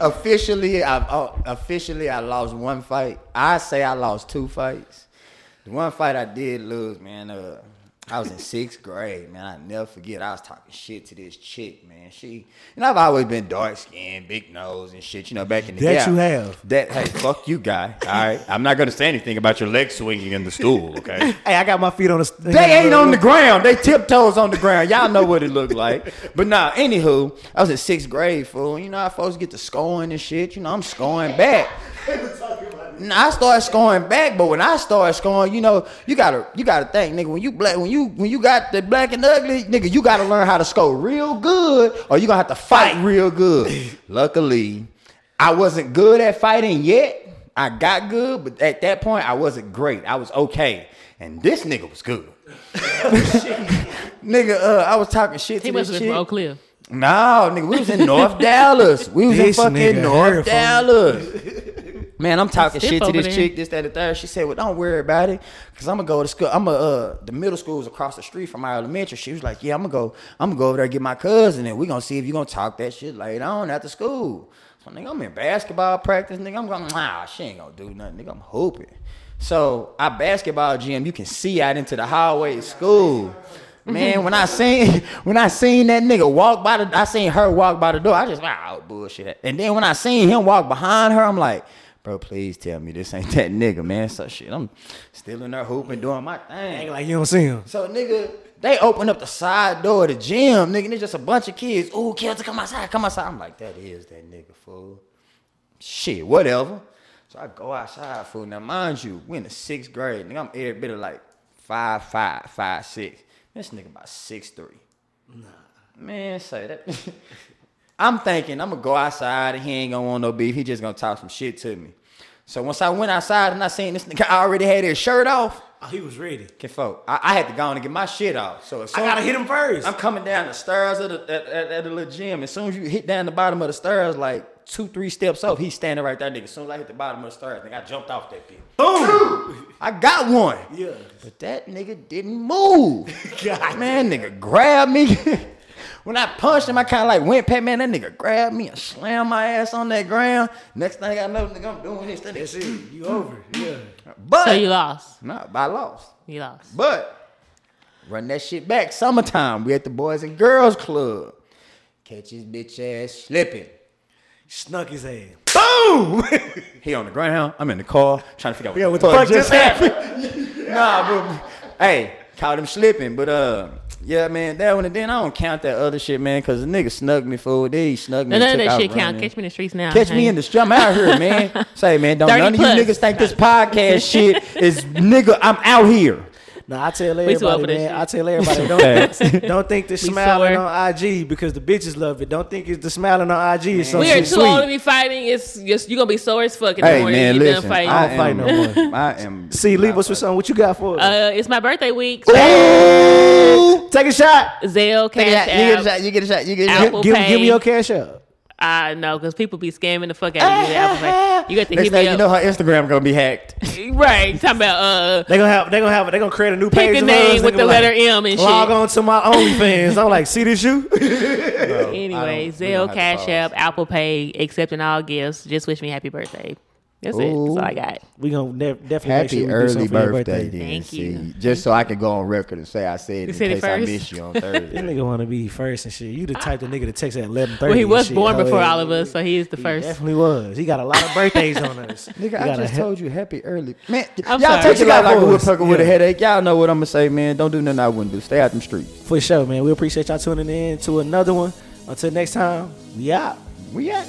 officially, I oh, officially I lost one fight. I say I lost two fights. The one fight I did lose, man. Uh, I was in sixth grade, man. I never forget. I was talking shit to this chick, man. She, know, I've always been dark skinned, big nose and shit. You know, back in the day. That you have. That hey, fuck you, guy. All right, I'm not gonna say anything about your leg swinging in the stool. Okay. Hey, I got my feet on the. They ain't on the ground. They tiptoes on the ground. Y'all know what it looked like. But nah, anywho, I was in sixth grade, fool. You know how folks get to scoring and shit. You know, I'm scoring back. Nah, I started scoring back, but when I started scoring, you know, you gotta you gotta think, nigga, when you black when you when you got the black and ugly, nigga, you gotta learn how to score real good or you gonna have to fight real good. Luckily, I wasn't good at fighting yet. I got good, but at that point I wasn't great. I was okay. And this nigga was good. nigga, uh, I was talking shit He to must this have been chick. from Oak Cliff. No, nigga, we was in North Dallas. We was This in fucking North. Dallas. Man, I'm talking shit to this there. chick, this, that, and the third. She said, "Well, don't worry about it, cause I'm gonna go to school. I'm gonna uh, the middle school is across the street from my elementary." She was like, "Yeah, I'm gonna go. I'm gonna go over there and get my cousin, and we gonna see if you gonna talk that shit later on after school." So, nigga, I'm in basketball practice, nigga. I'm going, nah, she ain't gonna do nothing, nigga. I'm hoping. So, our basketball gym, you can see out into the hallway of school. Man, when I seen when I seen that nigga walk by the I seen her walk by the door, I just wow bullshit. And then when I seen him walk behind her, I'm like, bro, please tell me this ain't that nigga, man. So shit, I'm still in there hooping, doing my Act thing. like you don't see him. So nigga, they open up the side door of the gym, nigga. and There's just a bunch of kids. Ooh, kids, come outside, come outside. I'm like, that is that nigga fool. Shit, whatever. So I go outside, fool. Now mind you, we in the sixth grade. Nigga, I'm every bit of like five, five, five, six. This nigga about six three. Nah. Man, say that. I'm thinking I'm gonna go outside and he ain't gonna want no beef. He just gonna talk some shit to me. So once I went outside and I seen this nigga already had his shirt off, Oh, he was ready. okay, folk, I, I had to go on and get my shit off. So as I gotta hit him first. I'm coming down the stairs of the, at, at, at the little gym. As soon as you hit down the bottom of the stairs, like two, three steps up, he's standing right there, nigga. As soon as I hit the bottom of the stairs, nigga, I jumped off that bitch. Boom. I got one. Yeah. But that nigga didn't move. God. Man, nigga grabbed me. when I punched him, I kind of like went past, man, that nigga grabbed me and slammed my ass on that ground. Next thing I know, nigga, I'm doing this. That That's nigga, it. You over. Yeah. but, So you lost. nah, I lost. You lost. But run that shit back. Summertime, we at the Boys and Girls Club. Catch his bitch ass slipping. Snuck his ass. Boom! he on the ground. I'm in the car trying to figure out Yeah, what, what the fuck the just fuck happened. nah, but hey, caught him slipping. But uh, yeah, man, that one and then I don't count that other shit, man, because the nigga snuck me for Then he snuck me. None of that shit count. Catch me in the streets now. Catch me in the street. I'm out here, man. Say, man, don't 30 none of you niggas think this podcast shit is nigga. I'm out here. Nah, I tell We too old for everybody, man. I tell everybody, don't don't think the smiling on IG because the bitches love it. Don't think it's the smiling on IG is some We are shit too sweet. old to be fighting. It's just you're gonna be sore as fuck in the Hey, morning. man, you listen. done fighting. I don't fight am, no more. I am. See, leave us with something. What you got for us? Uh, it's my birthday week. Take a shot. Zelle, Take a Cash shot. You get a shot. You get a shot. You get a Apple shot. Give, Pay. give me your cash up. I know, because people be scamming the fuck out of you. with Apple Pay. You got to Next hit me you know, up. her Instagram gonna be hacked. right. Talking about uh, They gonna have. They gonna have. They gonna create a new page. pick a name with the letter like, M and shit. Log on to my OnlyFans. I'm like, see this you? Anyway, I don't- we don't Zelle, Cash. App, Apple Pay, accepting all gifts. Just wish me happy birthday. That's it. That's all I got. we gonna de- definitely make Happy sure we do early something for your birthday, birthday. then. Thank see. you. Just so I can go on record and say I said it in said it case I miss you on Thursday. This Thursday. nigga wanna be first and shit. You the type of nigga to text at eleven thirty. Well, he was born before all of us, so he is the He first. definitely was. He got a lot of birthdays on us. Nigga, I just he- told you happy early. Man, I'm y'all sorry. take it like, like a What you got for us? woodpecker with a headache. Y'all know what I'm gonna say, man. Don't do nothing I wouldn't do. Stay out them streets. For sure, man. We appreciate y'all tuning in to another one. Until next time, we out. We at.